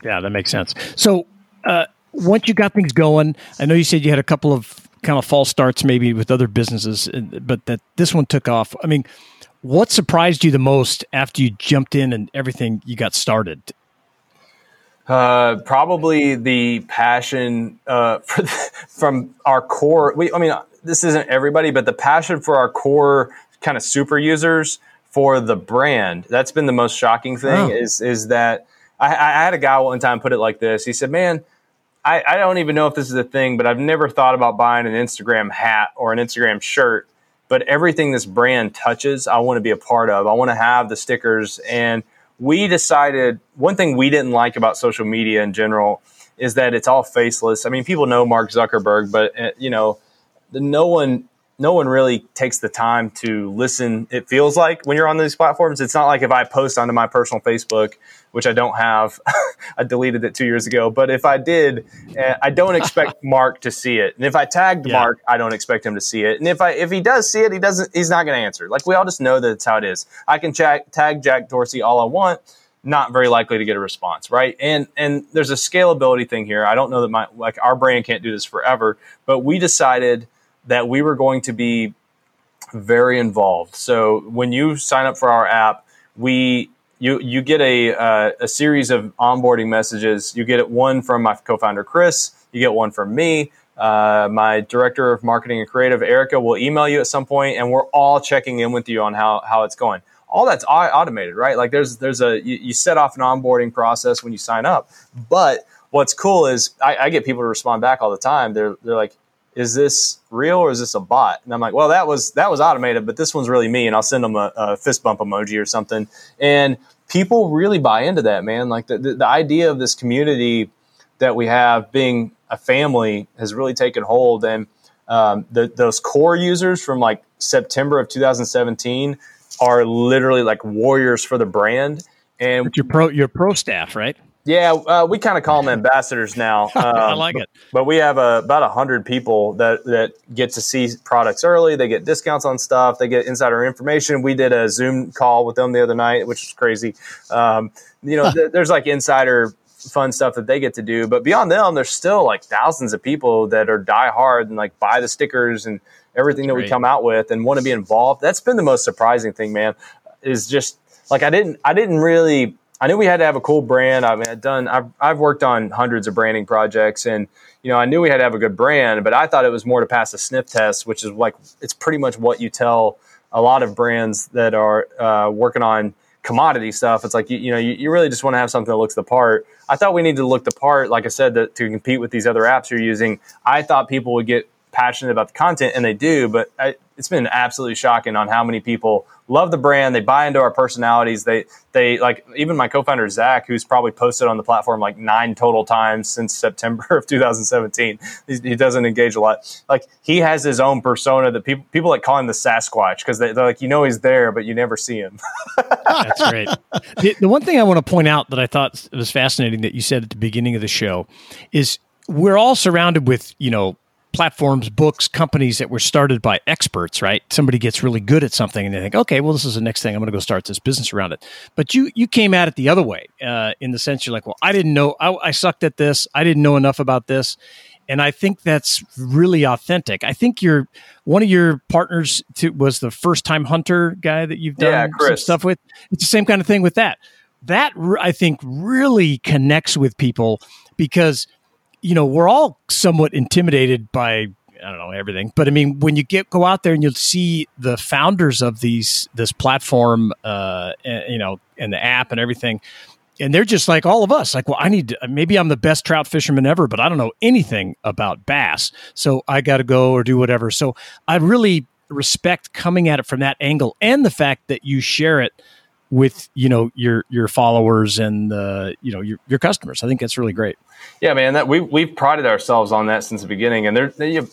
Yeah, that makes sense. So, uh, once you got things going, I know you said you had a couple of kind of false starts maybe with other businesses, but that this one took off. I mean, what surprised you the most after you jumped in and everything you got started? Uh, probably the passion uh, the, from our core. We, I mean, this isn't everybody, but the passion for our core kind of super users for the brand. That's been the most shocking thing. Oh. Is is that I, I had a guy one time put it like this. He said, "Man." I, I don't even know if this is a thing, but I've never thought about buying an Instagram hat or an Instagram shirt. But everything this brand touches, I want to be a part of. I want to have the stickers. And we decided one thing we didn't like about social media in general is that it's all faceless. I mean, people know Mark Zuckerberg, but uh, you know, no one no one really takes the time to listen. It feels like when you're on these platforms, it's not like if I post onto my personal Facebook, which I don't have, I deleted it two years ago. But if I did, eh, I don't expect Mark to see it. And if I tagged yeah. Mark, I don't expect him to see it. And if I if he does see it, he doesn't. He's not going to answer. Like we all just know that it's how it is. I can tag Jack Dorsey all I want. Not very likely to get a response, right? And and there's a scalability thing here. I don't know that my like our brand can't do this forever, but we decided that we were going to be very involved. So when you sign up for our app, we you you get a uh, a series of onboarding messages. You get one from my co-founder Chris. You get one from me. Uh, my director of marketing and creative, Erica, will email you at some point, and we're all checking in with you on how how it's going. All that's automated, right? Like there's there's a you, you set off an onboarding process when you sign up, but what's cool is I, I, get people to respond back all the time. They're they're like, is this real or is this a bot? And I'm like, well, that was that was automated, but this one's really me. And I'll send them a, a fist bump emoji or something. And people really buy into that, man. Like the, the, the idea of this community that we have being a family has really taken hold. And um, the, those core users from like September of 2017 are literally like warriors for the brand. And your pro your pro staff, right? Yeah, uh, we kind of call them ambassadors now. Um, I like it. But, we have uh, about hundred people that that get to see products early. They get discounts on stuff. They get insider information. We did a Zoom call with them the other night, which was crazy. Um, you know, th- there's like insider fun stuff that they get to do. But beyond them, there's still like thousands of people that are die hard and like buy the stickers and everything That's that great. we come out with and want to be involved. That's been the most surprising thing, man. Is just like I didn't I didn't really I knew we had to have a cool brand. I mean, I've done, I've, I've worked on hundreds of branding projects and, you know, I knew we had to have a good brand, but I thought it was more to pass a sniff test, which is like, it's pretty much what you tell a lot of brands that are uh, working on commodity stuff. It's like, you, you know, you, you, really just want to have something that looks the part. I thought we needed to look the part, like I said, to, to compete with these other apps you're using. I thought people would get passionate about the content, and they do. But I, it's been absolutely shocking on how many people love the brand. They buy into our personalities. They they like even my co-founder Zach, who's probably posted on the platform like nine total times since September of 2017. He, he doesn't engage a lot. Like he has his own persona that people people like call him the Sasquatch because they, are like you know he's there but you never see him. That's great. The, the one thing I want to point out that I thought was fascinating that you said at the beginning of the show is we're all surrounded with you know platforms, books, companies that were started by experts, right? Somebody gets really good at something and they think, okay, well, this is the next thing. I'm going to go start this business around it. But you you came at it the other way, uh, in the sense you're like, well, I didn't know, I, I sucked at this. I didn't know enough about this. And I think that's really authentic. I think you're one of your partners to, was the first time hunter guy that you've done yeah, some stuff with. It's the same kind of thing with that. That I think really connects with people because you know, we're all somewhat intimidated by I don't know everything, but I mean, when you get go out there and you'll see the founders of these this platform, uh, and, you know, and the app and everything, and they're just like all of us. Like, well, I need to, maybe I'm the best trout fisherman ever, but I don't know anything about bass, so I got to go or do whatever. So I really respect coming at it from that angle, and the fact that you share it with you know your your followers and the you know your your customers. I think that's really great. Yeah, man. That we we've prided ourselves on that since the beginning, and you,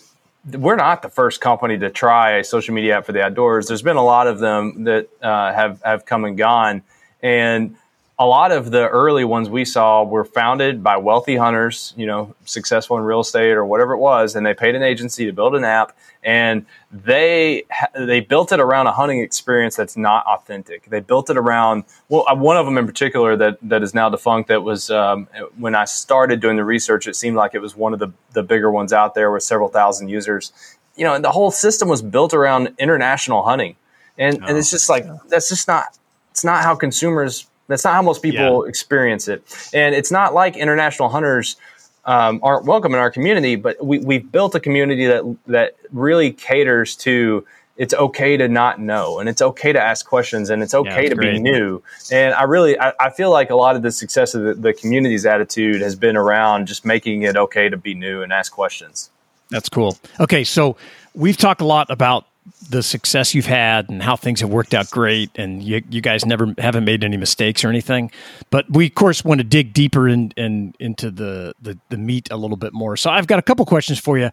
we're not the first company to try a social media app for the outdoors. There's been a lot of them that uh, have have come and gone, and a lot of the early ones we saw were founded by wealthy hunters, you know, successful in real estate or whatever it was, and they paid an agency to build an app, and they they built it around a hunting experience that's not authentic. They built it around well, uh, one of them in particular that that is now defunct. That was um, when I started doing the research, it seemed like it was one of the the bigger ones out there with several thousand users. You know, and the whole system was built around international hunting, and oh, and it's just like that's just not it's not how consumers that's not how most people yeah. experience it. And it's not like international hunters um, aren't welcome in our community, but we, we've built a community that that really caters to it's okay to not know and it's okay to ask questions and it's okay yeah, to great. be new and i really I, I, feel like a lot of the success of the, the, community's attitude has been around just making it okay to be new and ask questions that's cool okay so we've talked a lot about the success you've had and how things have worked out great and you, you guys never haven't made any mistakes or anything. But we of course want to dig deeper in, in into the, the the meat a little bit more. So i've got a couple questions for you.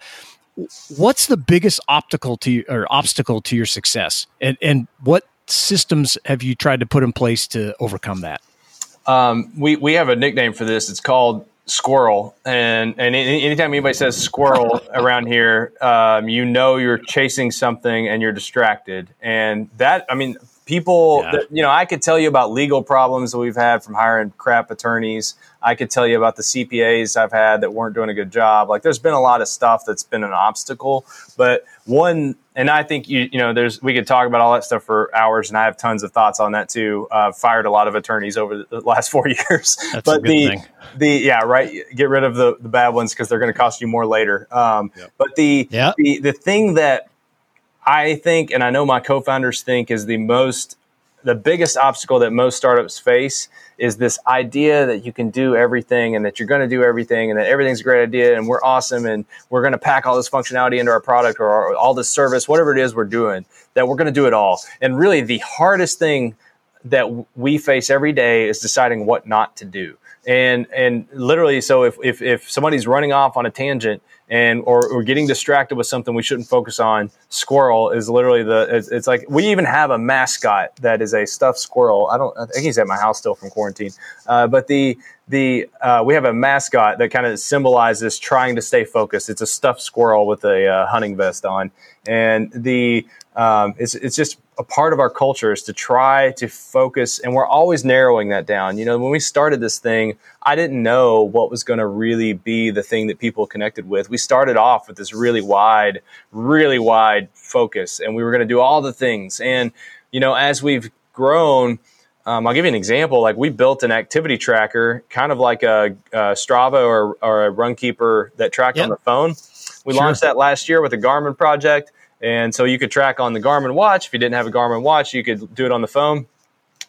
What's the biggest obstacle to or obstacle to your success? And and what systems have you tried to put in place to overcome that? Um, we we have a nickname for this. It's called squirrel and and anytime anybody says squirrel around here um, you know you're chasing something and you're distracted. And that i mean people yeah. you know i could tell you about legal problems that we've had from hiring crap attorneys i could tell you about the cpas i've had that weren't doing a good job like there's been a lot of stuff that's been an obstacle but one and I think you you know there's we could talk about all that stuff for hours, and I have tons of thoughts on that too. Uh, fired a lot of attorneys over the last four years, That's but the thing. the yeah right, get rid of the the bad ones because they're going to cost you more later. Um, yep. But the, yep. the the thing that I think, and I know my co-founders think, is the most the biggest obstacle that most startups face is this idea that you can do everything and that you're going to do everything and that everything's a great idea and we're awesome and we're going to pack all this functionality into our product or our, all this service, whatever it is we're doing, that we're going to do it all. And really, the hardest thing that we face every day is deciding what not to do. And and literally, so if if, if somebody's running off on a tangent and or, or getting distracted with something we shouldn't focus on squirrel is literally the it's, it's, like we even have a mascot that is a stuffed squirrel. I don't i think he's at my house still from quarantine. Uh, but the the uh, we have a mascot that kind of symbolizes trying to stay focused. It's a stuffed squirrel with a uh, hunting vest on. And the um, it's, it's just a part of our culture is to try to focus and we're always narrowing that down you know when we started this thing i didn't know what was going to really be the thing that people connected with we started off with this really wide really wide focus and we were going to do all the things and you know as we've grown um, I'll give you an example. Like we built an activity tracker, kind of like a, a Strava or, or a Runkeeper that tracked yep. on the phone. We sure. launched that last year with a Garmin project. And so you could track on the Garmin watch. If you didn't have a Garmin watch, you could do it on the phone.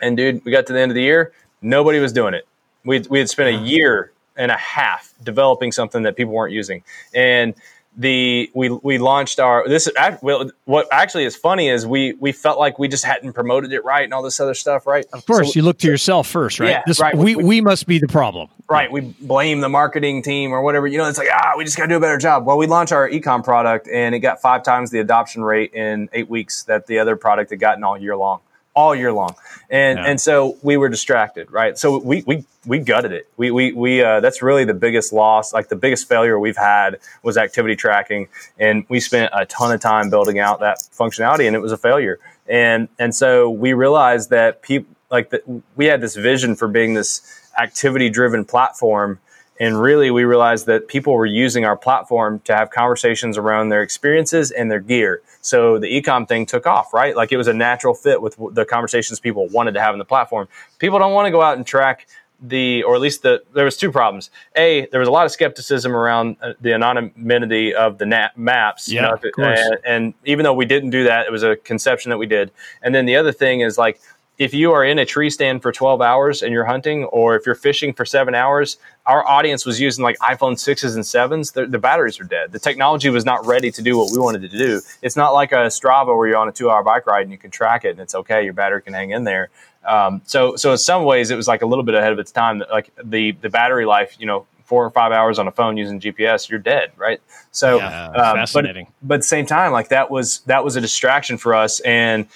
And dude, we got to the end of the year, nobody was doing it. We, we had spent a year and a half developing something that people weren't using. And the we we launched our this well what actually is funny is we we felt like we just hadn't promoted it right and all this other stuff right of course so, you look to yourself first right yeah, this, right we, we, we must be the problem right we blame the marketing team or whatever you know it's like ah we just got to do a better job well we launched our ecom product and it got five times the adoption rate in eight weeks that the other product had gotten all year long all year long. And yeah. and so we were distracted, right? So we we we gutted it. We we we uh, that's really the biggest loss, like the biggest failure we've had was activity tracking, and we spent a ton of time building out that functionality, and it was a failure. And and so we realized that people like that we had this vision for being this activity driven platform and really, we realized that people were using our platform to have conversations around their experiences and their gear. So the ecom thing took off, right? Like it was a natural fit with the conversations people wanted to have in the platform. People don't want to go out and track the, or at least the, there was two problems. A, there was a lot of skepticism around uh, the anonymity of the nat- maps. Yeah, you know, and, and even though we didn't do that, it was a conception that we did. And then the other thing is like, if you are in a tree stand for 12 hours and you're hunting, or if you're fishing for seven hours, our audience was using like iPhone 6s and 7s. The, the, batteries are dead. The technology was not ready to do what we wanted to do. It's not like a Strava where you're on a two hour bike ride and you can track it and it's okay. Your battery can hang in there. Um, so, so in some ways, it was like a little bit ahead of its time. Like the, the battery life, you know, four or five hours on a phone using GPS, you're dead, right? So, yeah, um, fascinating. But, but at the same time, like that was that was a distraction for us, and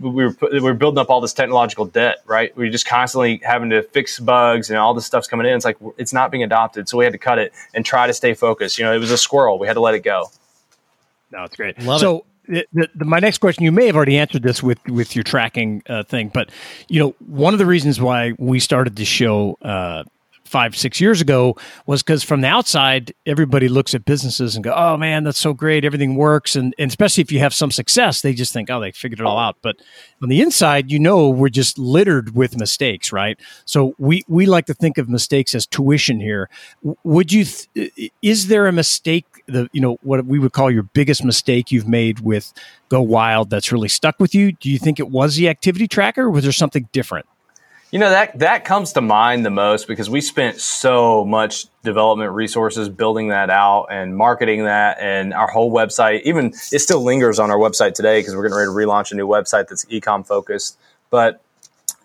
we were we were building up all this technological debt, right? We are just constantly having to fix bugs and all this stuff's coming in. It's like it's not being adopted, so we had to cut it and try to stay focused. You know, it was a squirrel. We had to let it go. No, it's great. Love so. It. The, the, my next question, you may have already answered this with with your tracking uh, thing, but you know, one of the reasons why we started the show uh, five, six years ago was because from the outside, everybody looks at businesses and go, oh man, that's so great. Everything works. And, and especially if you have some success, they just think, oh, they figured it all out. But on the inside, you know, we're just littered with mistakes, right? So we, we like to think of mistakes as tuition here. Would you, th- is there a mistake, the, you know, what we would call your biggest mistake you've made with Go Wild that's really stuck with you? Do you think it was the activity tracker or was there something different? You know that that comes to mind the most because we spent so much development resources building that out and marketing that, and our whole website. Even it still lingers on our website today because we're getting ready to relaunch a new website that's ecom focused. But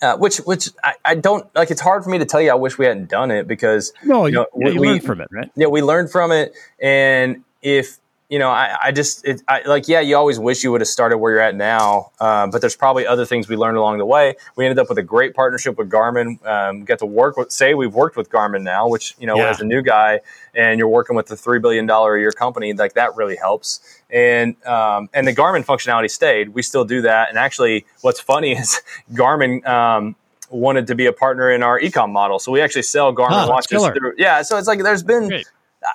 uh, which which I, I, don't like. It's hard for me to tell you. I wish we hadn't done it because no, you, know, yeah, you we, learned from it, right? Yeah, we learned from it, and if you know, I, I just it, I, like yeah, you always wish you would have started where you're at now, um, but there's probably other things we learned along the way. We ended up with a great partnership with Garmin. Um, get to work with, say we've worked with Garmin now, which you know yeah. as a new guy, and you're working with a three billion dollar a year company, like that really helps. And um, and the Garmin functionality stayed. We still do that, and actually, what's funny is Garmin um, wanted to be a partner in our ecom model. So we actually sell Garmin watches through. Yeah, so it's like there's been Great.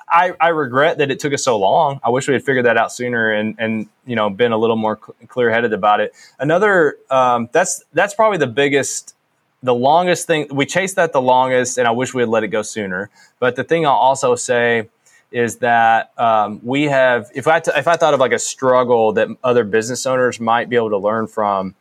I, I regret that it took us so long. I wish we had figured that out sooner and and you know been a little more cl- clear headed about it. Another um, that's that's probably the biggest, the longest thing we chased that the longest, and I wish we had let it go sooner. But the thing I'll also say is that um, we have if I t- if I thought of like a struggle that other business owners might be able to learn from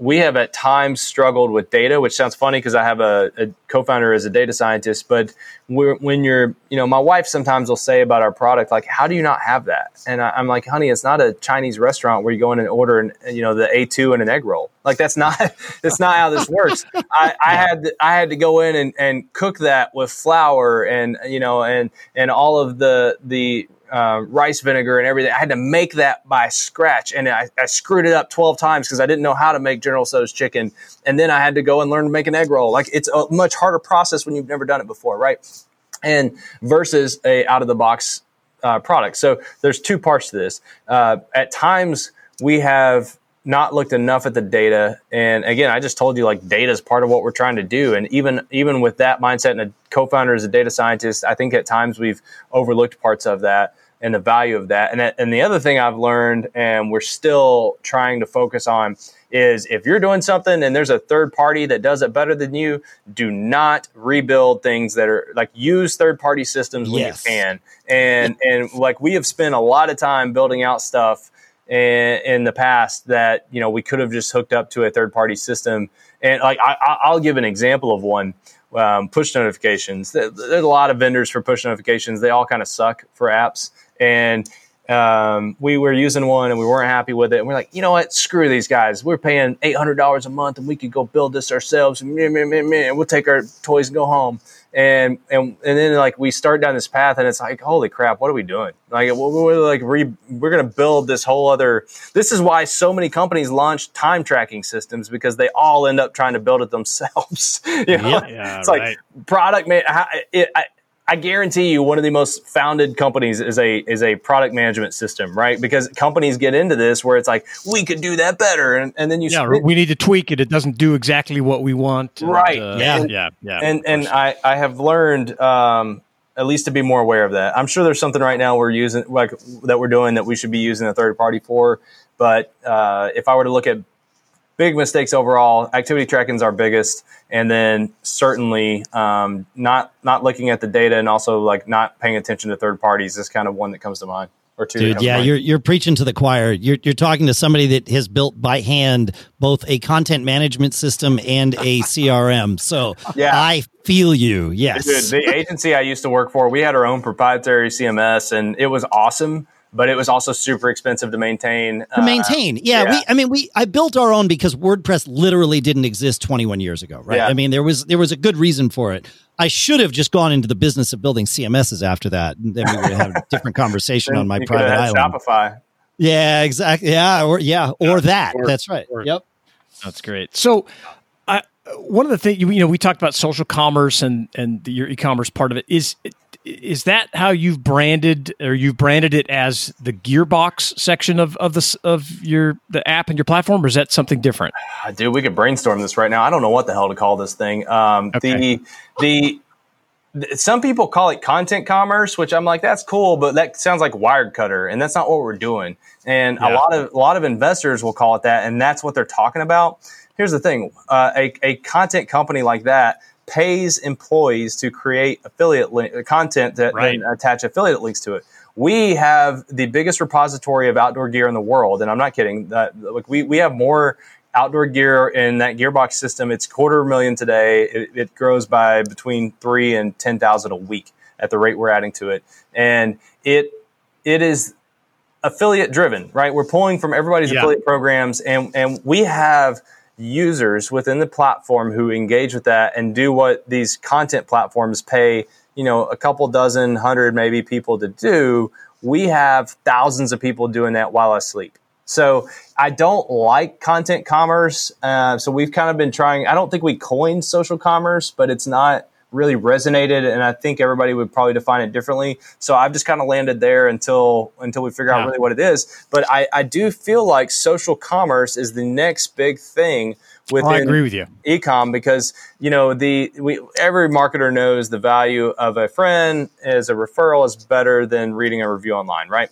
we have at times struggled with data, which sounds funny because I have a, a, co-founder as a data scientist. But when you're, you know, my wife sometimes will say about our product, like, "How do you not have that?" And I, am like, "Honey, it's not a Chinese restaurant where you go in and order, an, you know, the A2 and an egg roll. Like that's not that's not how this works. I, I had to, I had to go in and, and cook that with flour and you know and and all of the the uh, rice vinegar and everything. I had to make that by scratch, and I, I screwed it up twelve times because I didn't know how to make General Tso's chicken. And then I had to go and learn to make an egg roll. Like it's a much harder process when you've never done it before, right? And versus a out of the box uh, product. So there's two parts to this. Uh, at times we have not looked enough at the data and again i just told you like data is part of what we're trying to do and even even with that mindset and a co-founder as a data scientist i think at times we've overlooked parts of that and the value of that. And, that, and the other thing I've learned, and we're still trying to focus on, is if you're doing something and there's a third party that does it better than you, do not rebuild things that are like use third party systems when yes. you can. And and like we have spent a lot of time building out stuff in, in the past that you know we could have just hooked up to a third party system. And like I, I'll give an example of one. Um, push notifications. There's a lot of vendors for push notifications. They all kind of suck for apps. And um, we were using one and we weren't happy with it. And we're like, you know what? Screw these guys. We're paying eight hundred dollars a month, and we could go build this ourselves. And we'll take our toys and go home. And and and then like we start down this path, and it's like, holy crap, what are we doing? Like we're like re, we're gonna build this whole other. This is why so many companies launch time tracking systems because they all end up trying to build it themselves. you know? yeah, it's right. like product man. It, I, I guarantee you, one of the most founded companies is a is a product management system, right? Because companies get into this where it's like we could do that better, and, and then you yeah, we need to tweak it. It doesn't do exactly what we want, right? uh, yeah, and, yeah, yeah. And and I I have learned um, at least to be more aware of that. I'm sure there's something right now we're using like that we're doing that we should be using a third party for. But uh, if I were to look at big mistakes overall. Activity tracking is our biggest, and then certainly um, not not looking at the data and also like not paying attention to third parties is kind of one that comes to mind. Or two Dude, yeah, you're you're preaching to the choir. You're you're talking to somebody that has built by hand both a content management system and a CRM. So yeah. I feel you. Yes, Dude, the agency I used to work for, we had our own proprietary CMS, and it was awesome but it was also super expensive to maintain. To maintain, uh, yeah, yeah, We, I mean, we I built our own because WordPress literally didn't exist 21 years ago, right? Yeah. I mean, there was there was a good reason for it. I should have just gone into the business of building CMSs after that, and then we would have a different conversation on my private island. Shopify. Yeah, exactly. Yeah, or yeah, or yeah, that. Or, That's right. Or, yep. That's great. So, I one of the things you know we talked about social commerce and and the, your e-commerce part of it. Is is that how you've branded or you've branded it as the gearbox section of of the of your the app and your platform or is that something different? Dude we could brainstorm this right now. I don't know what the hell to call this thing. Um, okay. the the some people call it content commerce which i'm like that's cool but that sounds like Wirecutter and that's not what we're doing. And yeah. a lot of a lot of investors will call it that and that's what they're talking about here's the thing uh, a, a content company like that pays employees to create affiliate link, content that right. attach affiliate links to it. We have the biggest repository of outdoor gear in the world, and I'm not kidding. That like we we have more outdoor gear in that gearbox system. It's quarter million today. It, it grows by between three and ten thousand a week at the rate we're adding to it, and it it is affiliate driven, right? We're pulling from everybody's yeah. affiliate programs, and and we have users within the platform who engage with that and do what these content platforms pay, you know, a couple dozen, hundred maybe people to do, we have thousands of people doing that while asleep. So I don't like content commerce. Uh, so we've kind of been trying. I don't think we coined social commerce, but it's not really resonated, and I think everybody would probably define it differently. So I've just kind of landed there until until we figure yeah. out really what it is. But I, I do feel like social commerce is the next big thing within oh, I agree with you. ecom because you know the we every marketer knows the value of a friend as a referral is better than reading a review online, right?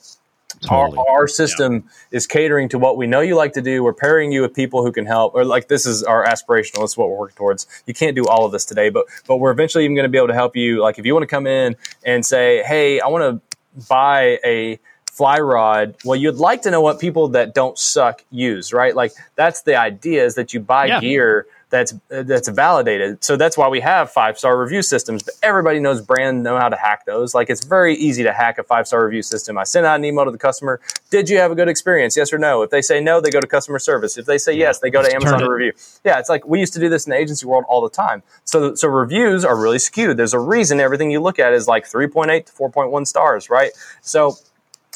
Totally. Our, our, system yeah. is catering to what we know you like to do. We're pairing you with people who can help, or like this is our aspirational. This is what we're working towards. You can't do all of this today, but but we're eventually even going to be able to help you. Like if you want to come in and say, hey, I want to buy a fly rod. Well, you'd like to know what people that don't suck use, right? Like that's the idea is that you buy yeah. gear that's that's validated. So that's why we have five star review systems. But everybody knows brand know how to hack those. Like it's very easy to hack a five star review system. I send out an email to the customer. Did you have a good experience? Yes or no. If they say no, they go to customer service. If they say yeah, yes, they go to Amazon to review. Yeah, it's like we used to do this in the agency world all the time. So so reviews are really skewed. There's a reason everything you look at is like 3.8 to 4.1 stars, right? So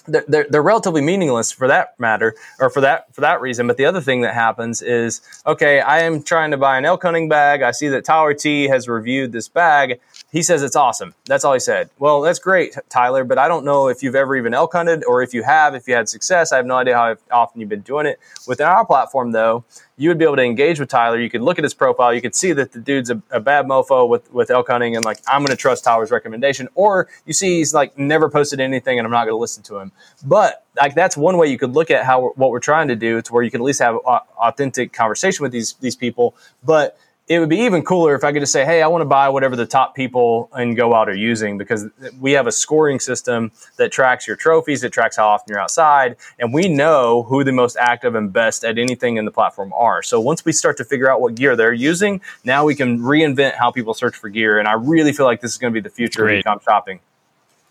they're, they're relatively meaningless for that matter or for that for that reason. But the other thing that happens is okay i am trying to buy an elk hunting bag. I see that tyler t has reviewed this bag. He says it's awesome. That's all he said. Well that's great tyler but i don't know if you've ever even elk hunted or if you have if you had success. I have no idea how often you've been doing it. Within our platform though you would be able to engage with Tyler. You could look at his profile. You could see that the dude's a, a bad mofo with, with elk hunting and like, I'm going to trust Tyler's recommendation. Or you see he's like never posted anything and I'm not going to listen to him. But like, that's one way you could look at how, what we're trying to do to where you can at least have authentic conversation with these, these people. But it would be even cooler if I could just say, hey, I want to buy whatever the top people in Go Wild are using because we have a scoring system that tracks your trophies, it tracks how often you're outside, and we know who the most active and best at anything in the platform are. So once we start to figure out what gear they're using, now we can reinvent how people search for gear. And I really feel like this is going to be the future Great. of e shopping.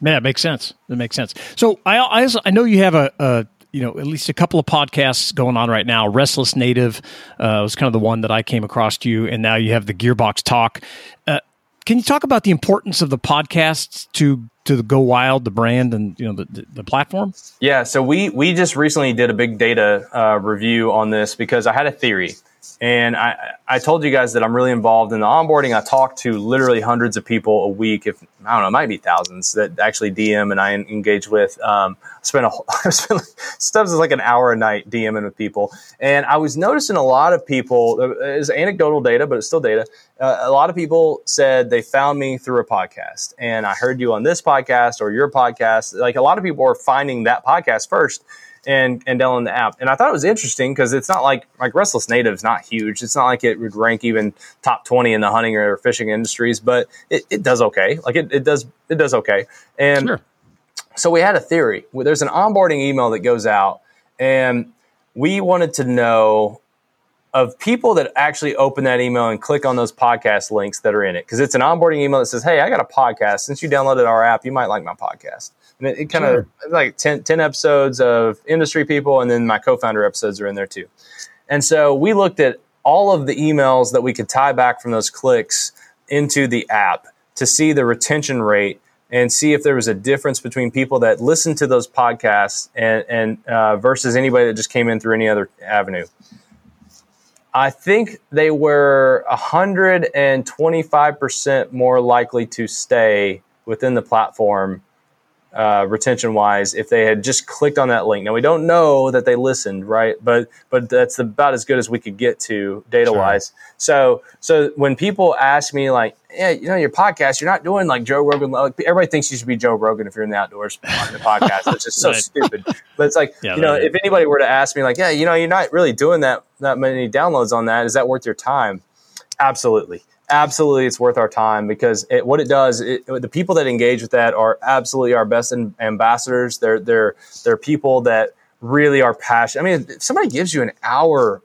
Yeah, it makes sense. It makes sense. So I, I, I know you have a, a you know at least a couple of podcasts going on right now. Restless Native uh, was kind of the one that I came across to you, and now you have the Gearbox Talk. Uh, can you talk about the importance of the podcasts to to the Go Wild, the brand, and you know the, the, the platform? Yeah, so we we just recently did a big data uh, review on this because I had a theory. And I, I told you guys that I'm really involved in the onboarding. I talk to literally hundreds of people a week, if I don't know, it might be thousands that actually DM and I engage with. Um, spend a spend like, stuff is like an hour a night DMing with people, and I was noticing a lot of people. It's anecdotal data, but it's still data. Uh, a lot of people said they found me through a podcast, and I heard you on this podcast or your podcast. Like a lot of people are finding that podcast first and and download the app. And I thought it was interesting because it's not like like Restless Native is not huge. It's not like it would rank even top twenty in the hunting or fishing industries, but it, it does okay. Like it, it does it does okay. And sure. so we had a theory. There's an onboarding email that goes out, and we wanted to know of people that actually open that email and click on those podcast links that are in it because it's an onboarding email that says hey i got a podcast since you downloaded our app you might like my podcast and it, it kind of sure. like 10, 10 episodes of industry people, and then my co-founder episodes are in there too. And so we looked at all of the emails that we could tie back from those clicks into the app to see the retention rate and see if there was a difference between people that listened to those podcasts and, and uh, versus anybody that just came in through any other avenue. I think they were 125% more likely to stay within the platform uh, retention wise if they had just clicked on that link. Now we don't know that they listened, right? But but that's about as good as we could get to data wise. Sure. So so when people ask me like, yeah, you know, your podcast, you're not doing like Joe Rogan. Like, everybody thinks you should be Joe Rogan if you're in the outdoors on the podcast. It's just so right. stupid. But it's like yeah, you know, if anybody were to ask me like, yeah, you know, you're not really doing that that many downloads on that. Is that worth your time? Absolutely absolutely it's worth our time because it, what it does, it, the people that engage with that are absolutely our best ambassadors. They're they're they're people that really are passionate. I mean, if somebody gives you an hour,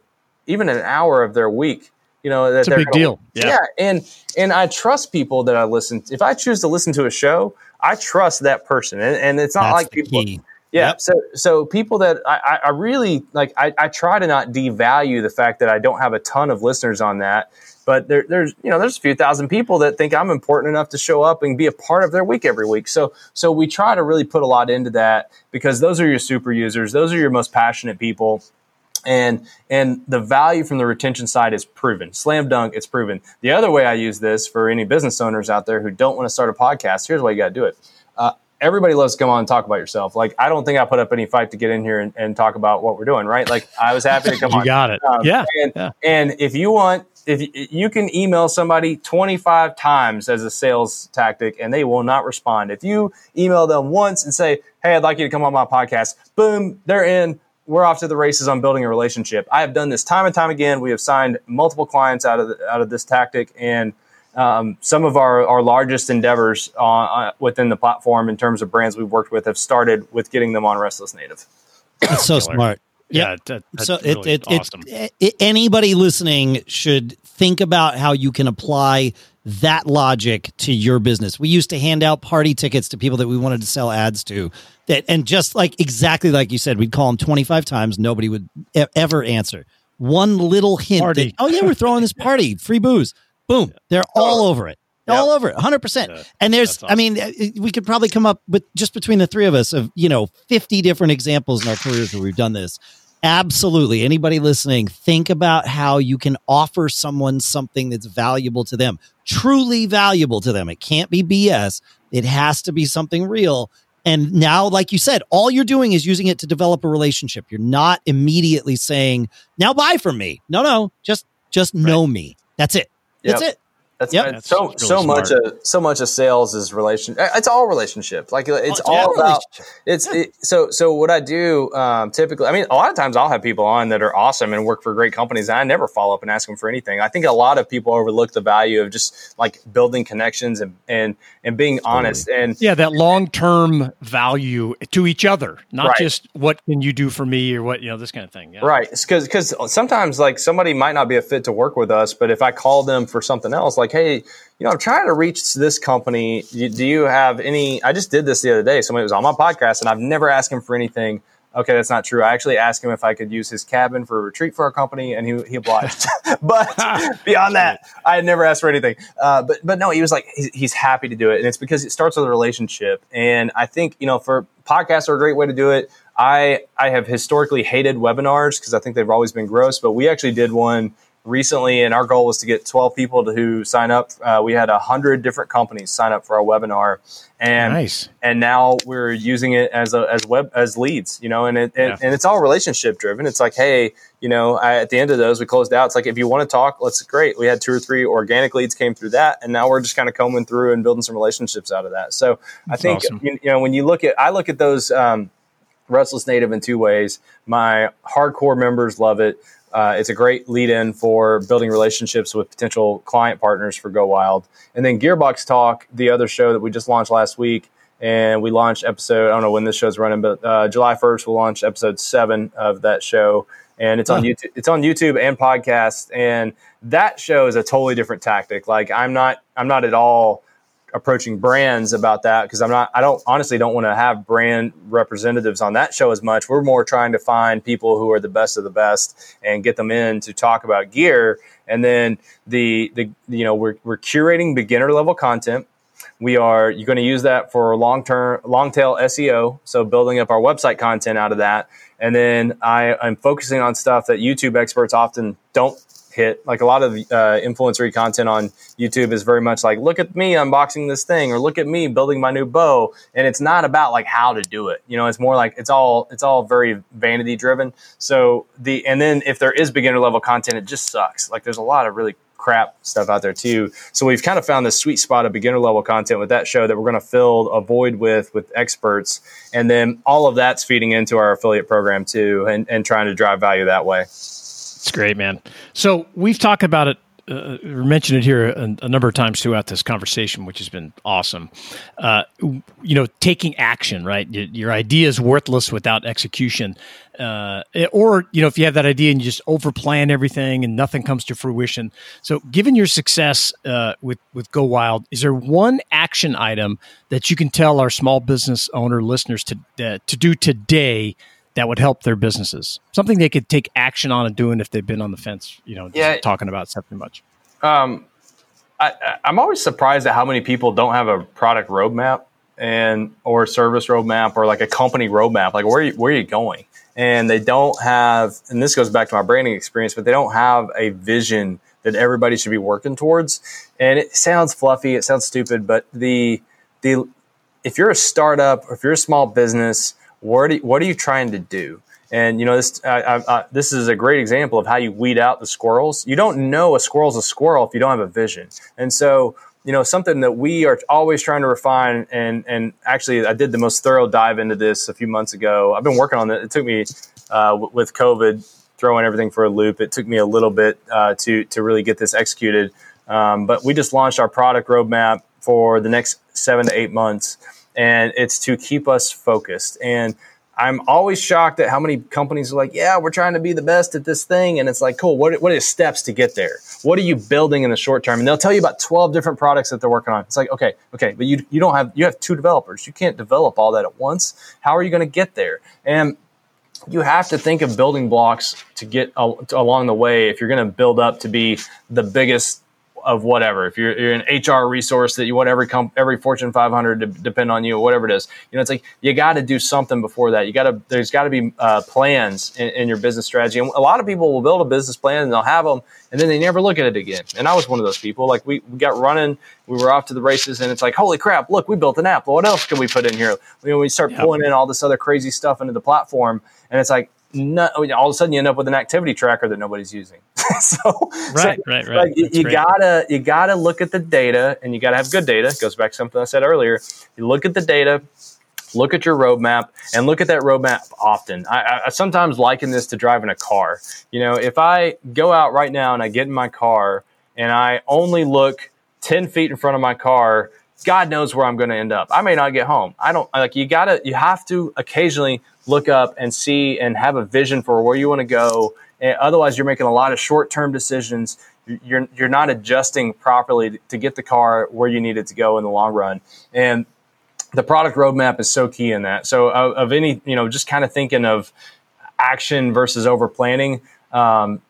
even an hour of their week, you know, that's a big gonna, deal. Yeah. yeah, and and I trust people that I listen. If I choose to listen to a show, I trust that person, and, and it's not that's like people. Key. Yeah. Yep. So so people that I, I really like I, I try to not devalue the fact that I don't have a ton of listeners on that but there, there's you know there's a few thousand people that think I'm important enough to show up and be a part of their week every week. So so we try to really put a lot into that because those are your super users, those are your most passionate people. And and the value from the retention side is proven. Slam dunk, it's proven. The other way I use this for any business owners out there who don't want to start a podcast, here's why you got to do it. Everybody loves to come on and talk about yourself. Like, I don't think I put up any fight to get in here and, and talk about what we're doing, right? Like, I was happy to come you on. You got it. Um, yeah, and, yeah. And if you want if you can email somebody 25 times as a sales tactic and they will not respond. If you email them once and say, Hey, I'd like you to come on my podcast, boom, they're in. We're off to the races on building a relationship. I have done this time and time again. We have signed multiple clients out of the, out of this tactic, and um, some of our, our largest endeavors uh, within the platform in terms of brands we've worked with have started with getting them on Restless Native. That's so smart. Yeah, that, so really it, it, awesome. it, it, anybody listening should think about how you can apply that logic to your business. We used to hand out party tickets to people that we wanted to sell ads to. That and just like exactly like you said, we'd call them twenty five times. Nobody would e- ever answer. One little hint that oh yeah, we're throwing this party, free booze. Boom, they're all over it yep. all over it, hundred percent. And there's, awesome. I mean, uh, we could probably come up with just between the three of us of you know fifty different examples in our careers where we've done this. Absolutely, anybody listening, think about how you can offer someone something that's valuable to them, truly valuable to them. It can't be BS. It has to be something real. And now, like you said, all you're doing is using it to develop a relationship. You're not immediately saying, now buy from me. No, no, just just right. know me. That's it. That's it. That's, yep. That's so really so smart. much of so much of sales is relation. Uh, it's all relationship. Like it's oh, all about it's yeah. it, so so. What I do um, typically, I mean, a lot of times I'll have people on that are awesome and work for great companies. And I never follow up and ask them for anything. I think a lot of people overlook the value of just like building connections and and and being totally. honest. And yeah, that long term value to each other, not right. just what can you do for me or what you know this kind of thing. Yeah. Right, because because sometimes like somebody might not be a fit to work with us, but if I call them for something else, like like, hey, you know, I'm trying to reach this company. Do you have any? I just did this the other day. Somebody was on my podcast, and I've never asked him for anything. Okay, that's not true. I actually asked him if I could use his cabin for a retreat for our company, and he, he obliged. but beyond that, I had never asked for anything. Uh, but but no, he was like he's, he's happy to do it, and it's because it starts with a relationship. And I think you know, for podcasts are a great way to do it. I I have historically hated webinars because I think they've always been gross, but we actually did one recently, and our goal was to get 12 people to, who sign up. Uh, we had 100 different companies sign up for our webinar. And, nice. and now we're using it as a, as web, as leads, you know, and it, yeah. and, and, it's all relationship driven. It's like, Hey, you know, I, at the end of those, we closed out. It's like, if you want to talk, let's great. We had two or three organic leads came through that. And now we're just kind of combing through and building some relationships out of that. So That's I think, awesome. you, you, know, when you look at, I look at those, um, Restless Native in two ways. My hardcore members love it. Uh, it's a great lead in for building relationships with potential client partners for Go Wild. And then Gearbox Talk, the other show that we just launched last week, and we launched episode, I don't know when this show's running, but uh, July 1st, we'll launch episode seven of that show. And it's on YouTube. It's on YouTube and podcast. And that show is a totally different tactic. Like I'm not, I'm not at all approaching brands about that because I'm not I don't honestly don't want to have brand representatives on that show as much. We're more trying to find people who are the best of the best and get them in to talk about gear. And then the the you know we're we're curating beginner level content. We are you're going to use that for long term long tail SEO, so building up our website content out of that. And then I, I'm focusing on stuff that YouTube experts often don't hit. Like a lot of uh, content on YouTube is very much like, look at me unboxing this thing, or look at me building my new bow. And it's not about like how to do it. You know, it's more like it's all it's all very vanity driven. So the and then if there is beginner level content, it just sucks. Like there's a lot of really crap stuff out there too. So we've kind of found this sweet spot of beginner level content with that show that we're going to fill a void with with experts, and then all of that's feeding into our affiliate program too, and, and trying to drive value that way. It's great, man. So we've talked about it uh, mentioned it here a, a, number of times throughout this conversation, which has been awesome. Uh, you know, taking action, right? Your, your idea is worthless without execution. Uh, or, you know, if you have that idea and you just overplan everything and nothing comes to fruition. So, given your success uh, with, with Go Wild, is there one action item that you can tell our small business owner listeners to, uh, to do today that would help their businesses? Something they could take action on and doing if they've been on the fence, you know, yeah. talking about something much. Um, I, am always surprised at how many people don't have a product roadmap and or service roadmap or like a company roadmap. Like where are you, where are you going? And they don't have, and this goes back to my branding experience, but they don't have a vision that everybody should be working towards. And it sounds fluffy, it sounds stupid, but the the if you're a startup, or if you're a small business, what are you, what are you trying to do? And you know this this is a great example of how you weed out the squirrels. You don't know a squirrel's a squirrel if you don't have a vision. And so you know something that we are always trying to refine. And and actually, I did the most thorough dive into this a few months ago. I've been working on it. It took me uh, with COVID throwing everything for a loop. It took me a little bit uh, to to really get this executed. Um, but we just launched our product roadmap for the next seven to eight months and it's to keep us focused. And I'm always shocked at how many companies are like, yeah, we're trying to be the best at this thing. And it's like, cool, what, what are steps to get there? What are you building in the short term? And they'll tell you about 12 different products that they're working on. It's like, okay, okay, but you, you don't have, you have two developers. You can't develop all that at once. How are you going to get there? And you have to think of building blocks to get along the way if you're going to build up to be the biggest of whatever. If you're, you're, an HR resource that you want every comp, every Fortune 500 to depend on you, or whatever it is, you know, it's like you got to do something before that. You got to there's got to be uh, plans in, in, your business strategy. And a lot of people will build a business plan and they'll have them, and then they never look at it again. And I was one of those people. Like we, we got running, we were off to the races, and it's like, holy crap! Look, we built an app. What else can we put in here? You know, we start yep. pulling in all this other crazy stuff into the platform, and it's like no, oh, all of a sudden you end up with an activity tracker that nobody's using. so right, so, right, right. Like, you, you gotta you gotta look at the data, and you gotta have good data. It goes back to something I said earlier. You look at the data, look at your roadmap, and look at that roadmap often. I, I sometimes liken this to driving a car. You know, if I go out right now and I get in my car and I only look ten feet in front of my car God knows where I'm going to end up. I may not get home. I don't like you got to you have to occasionally look up and see and have a vision for where you want to go. And otherwise, you're making a lot of short term decisions. You're you're not adjusting properly to get the car where you need it to go in the long run. And the product roadmap is so key in that. So of, of any you know just kind of thinking of action versus over planning. Um,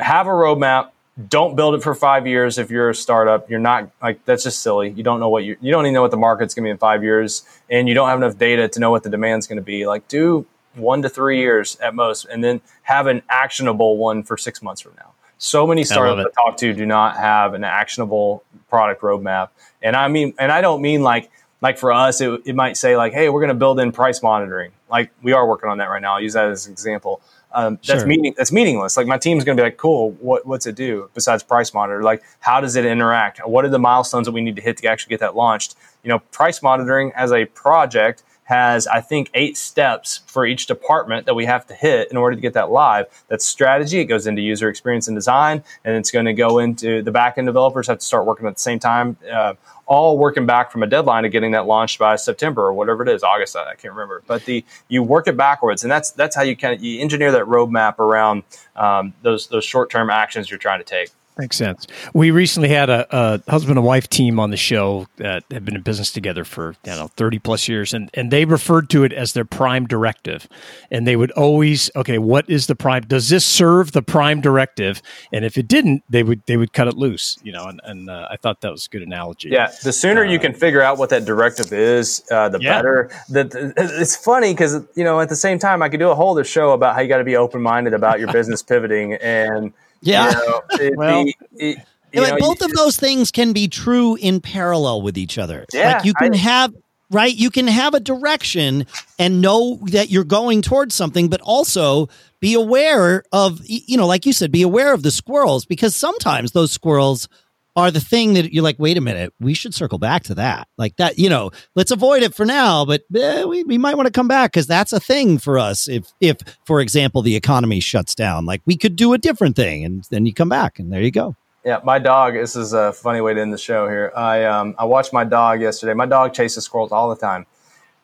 have a roadmap don't build it for five years if you're a startup. You're not like that's just silly. You don't know what you you don't even know what the market's gonna be in five years, and you don't have enough data to know what the demand's gonna be. Like do one to three years at most, and then have an actionable one for six months from now. So many startups I, I talk to do not have an actionable product roadmap, and I mean, and I don't mean like like for us, it, it might say like, hey, we're going to build in price monitoring. Like we are working on that right now. I'll use that as an example um, that's sure. meaning that's meaningless. Like my team's going to be like, cool. What what's it do besides price monitor? Like how does it interact? What are the milestones that we need to hit to actually get that launched? You know, price monitoring as a project has I think eight steps for each department that we have to hit in order to get that live. That's strategy. It goes into user experience and design, and it's going to go into the backend developers have to start working at the same time. Uh, all working back from a deadline of getting that launched by September or whatever it is, August. I can't remember, but the you work it backwards, and that's that's how you kind of you engineer that roadmap around um, those those short term actions you're trying to take. Makes sense. We recently had a, a, husband and wife team on the show that have been in business together for you know thirty plus years, and and they referred to it as their prime directive, and they would always okay, what is the prime? Does this serve the prime directive? And if it didn't, they would they would cut it loose, you know. And, and uh, I thought that was a good analogy. Yeah, the sooner uh, you can figure out what that directive is, uh, the yeah. better. The, it's funny because you know at the same time I could do a whole other show about how you got to be open minded about your business pivoting and yeah. You know, it, well, it, like know, both you, of those things can be true in parallel with each other. Yeah, like you can I, have right, you can have a direction and know that you're going towards something, but also be aware of you know, like you said, be aware of the squirrels because sometimes those squirrels are the thing that you're like, wait a minute, we should circle back to that. Like that, you know, let's avoid it for now, but eh, we, we might want to come back because that's a thing for us. If, if, for example, the economy shuts down, like we could do a different thing and then you come back and there you go. Yeah, my dog. This is a funny way to end the show here. I um, I watched my dog yesterday. My dog chases squirrels all the time.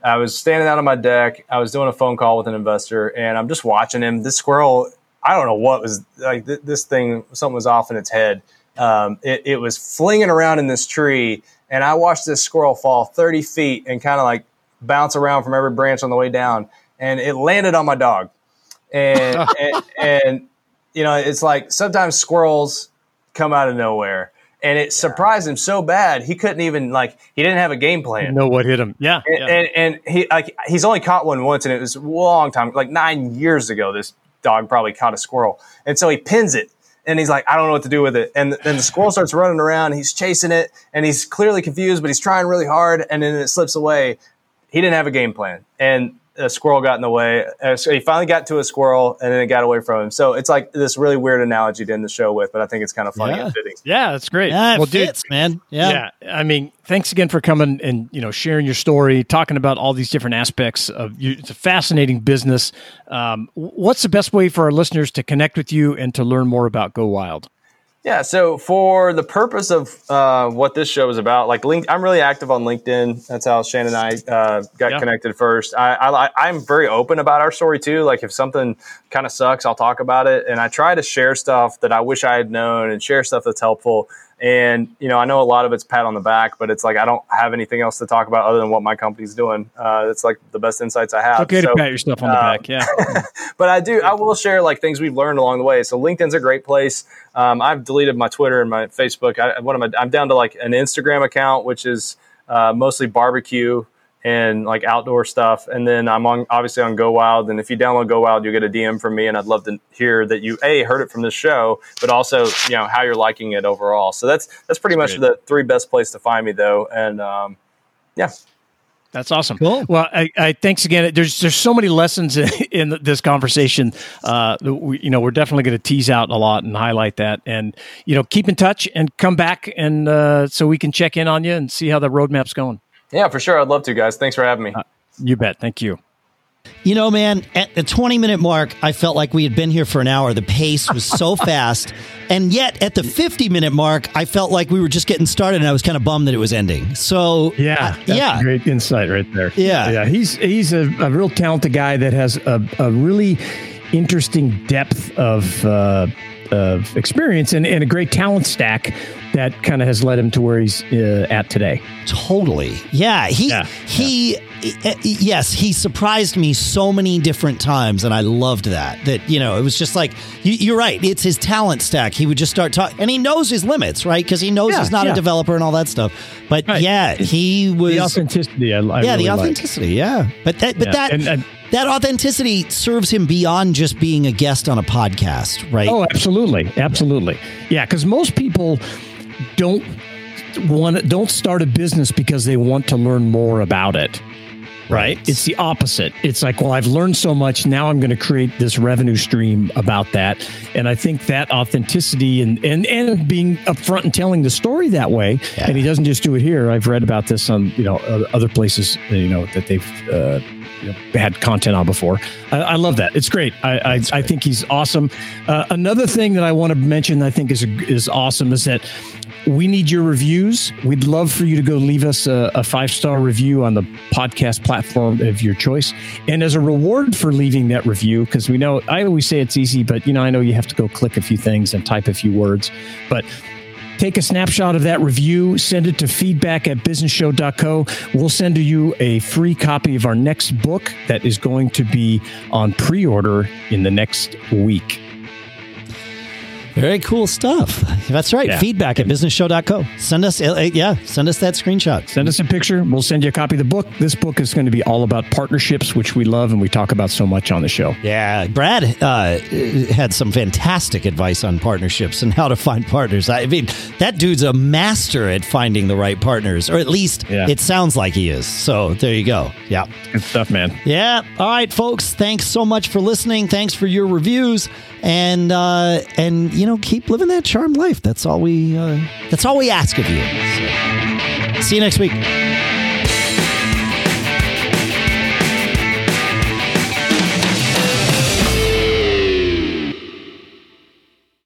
I was standing out on my deck. I was doing a phone call with an investor, and I'm just watching him. This squirrel, I don't know what was like. Th- this thing, something was off in its head um, it, it, was flinging around in this tree, and I watched this squirrel fall 30 feet and kind of like bounce around from every branch on the way down, and it landed on my dog. And, and, and, you know, it's like sometimes squirrels come out of nowhere. And it surprised him so bad he couldn't even like he didn't have a game plan. Know what hit him? Yeah, and, yeah. and, and he like he's only caught one once, and it was a long time, like nine years ago. This dog probably caught a squirrel, and so he pins it and he's like, I don't know what to do with it. And then the squirrel starts running around. He's chasing it, and he's clearly confused, but he's trying really hard, and then it slips away. He didn't have a game plan, and a squirrel got in the way. So he finally got to a squirrel, and then it got away from him. So it's like this really weird analogy to end the show with, but I think it's kind of funny yeah. and fitting. Yeah, that's great. Yeah, well, fits, dude, man. Yeah. yeah, I mean, thanks again for coming and you know sharing your story, talking about all these different aspects of you. It's a fascinating business. Um, what's the best way for our listeners to connect with you and to learn more about Go Wild? Yeah, so for the purpose of uh, what this show is about, like link, I'm really active on LinkedIn. That's how Shannon and I uh, got yeah. connected first. I, I, I'm very open about our story too. Like if something kind of sucks, I'll talk about it, and I try to share stuff that I wish I had known and share stuff that's helpful. And you know, I know a lot of it's pat on the back, but it's like I don't have anything else to talk about other than what my company's doing. Uh, it's like the best insights I have. It's okay so, to pat yourself on the uh, back, yeah. but I do. I will share like things we've learned along the way. So LinkedIn's a great place. Um, I've deleted my Twitter and my Facebook. I, what am I? I'm down to like an Instagram account, which is uh, mostly barbecue and like outdoor stuff. And then I'm on obviously on Go Wild. And if you download Go Wild, you'll get a DM from me. And I'd love to hear that you a heard it from this show, but also you know how you're liking it overall. So that's that's pretty that's much great. the three best place to find me though. And um, yeah. That's awesome. Cool. Well, I, I, thanks again. There's there's so many lessons in, in this conversation. Uh, we, you know, we're definitely going to tease out a lot and highlight that, and you know, keep in touch and come back and uh, so we can check in on you and see how the roadmap's going. Yeah, for sure. I'd love to, guys. Thanks for having me. Uh, you bet. Thank you. You know, man, at the 20 minute mark, I felt like we had been here for an hour. The pace was so fast. And yet at the 50 minute mark, I felt like we were just getting started and I was kind of bummed that it was ending. So, yeah, uh, yeah. great insight right there. Yeah. Yeah. He's, he's a, a real talented guy that has a, a really interesting depth of, uh, of experience and, and a great talent stack that kind of has led him to where he's uh, at today. Totally. Yeah. He, yeah. he, yeah. yes, he surprised me so many different times. And I loved that. That, you know, it was just like, you, are right. It's his talent stack. He would just start talking, and he knows his limits, right? Because he knows yeah, he's not a developer and all that stuff. But right. yeah, he was. The authenticity. I, I yeah, really the authenticity. Like. Yeah. But that, but that. And, and, that authenticity serves him beyond just being a guest on a podcast, right? Oh, absolutely, absolutely. Yeah, because most people don't want don't start a business because they want to learn more about it. Right? It's the opposite. It's like, well, I've learned so much. Now I'm going to create this revenue stream about that. And I think that authenticity and and and being upfront and telling the story that way. Yeah. And he doesn't just do it here. I've read about this on you know other places you know that they've. Uh, you know, had content on before. I, I love that. It's great. I, I, great. I think he's awesome. Uh, another thing that I want to mention, I think is is awesome, is that we need your reviews. We'd love for you to go leave us a, a five star review on the podcast platform of your choice. And as a reward for leaving that review, because we know I always say it's easy, but you know, I know you have to go click a few things and type a few words. But Take a snapshot of that review, send it to feedback at businessshow.co. We'll send to you a free copy of our next book that is going to be on pre order in the next week. Very cool stuff. That's right. Yeah. Feedback at businessshow.co. Send us, uh, yeah, send us that screenshot. Send us a picture. We'll send you a copy of the book. This book is going to be all about partnerships, which we love and we talk about so much on the show. Yeah. Brad uh, had some fantastic advice on partnerships and how to find partners. I mean, that dude's a master at finding the right partners, or at least yeah. it sounds like he is. So there you go. Yeah. Good stuff, man. Yeah. All right, folks. Thanks so much for listening. Thanks for your reviews and uh, and you know keep living that charmed life. That's all we uh, that's all we ask of you. So, see you next week.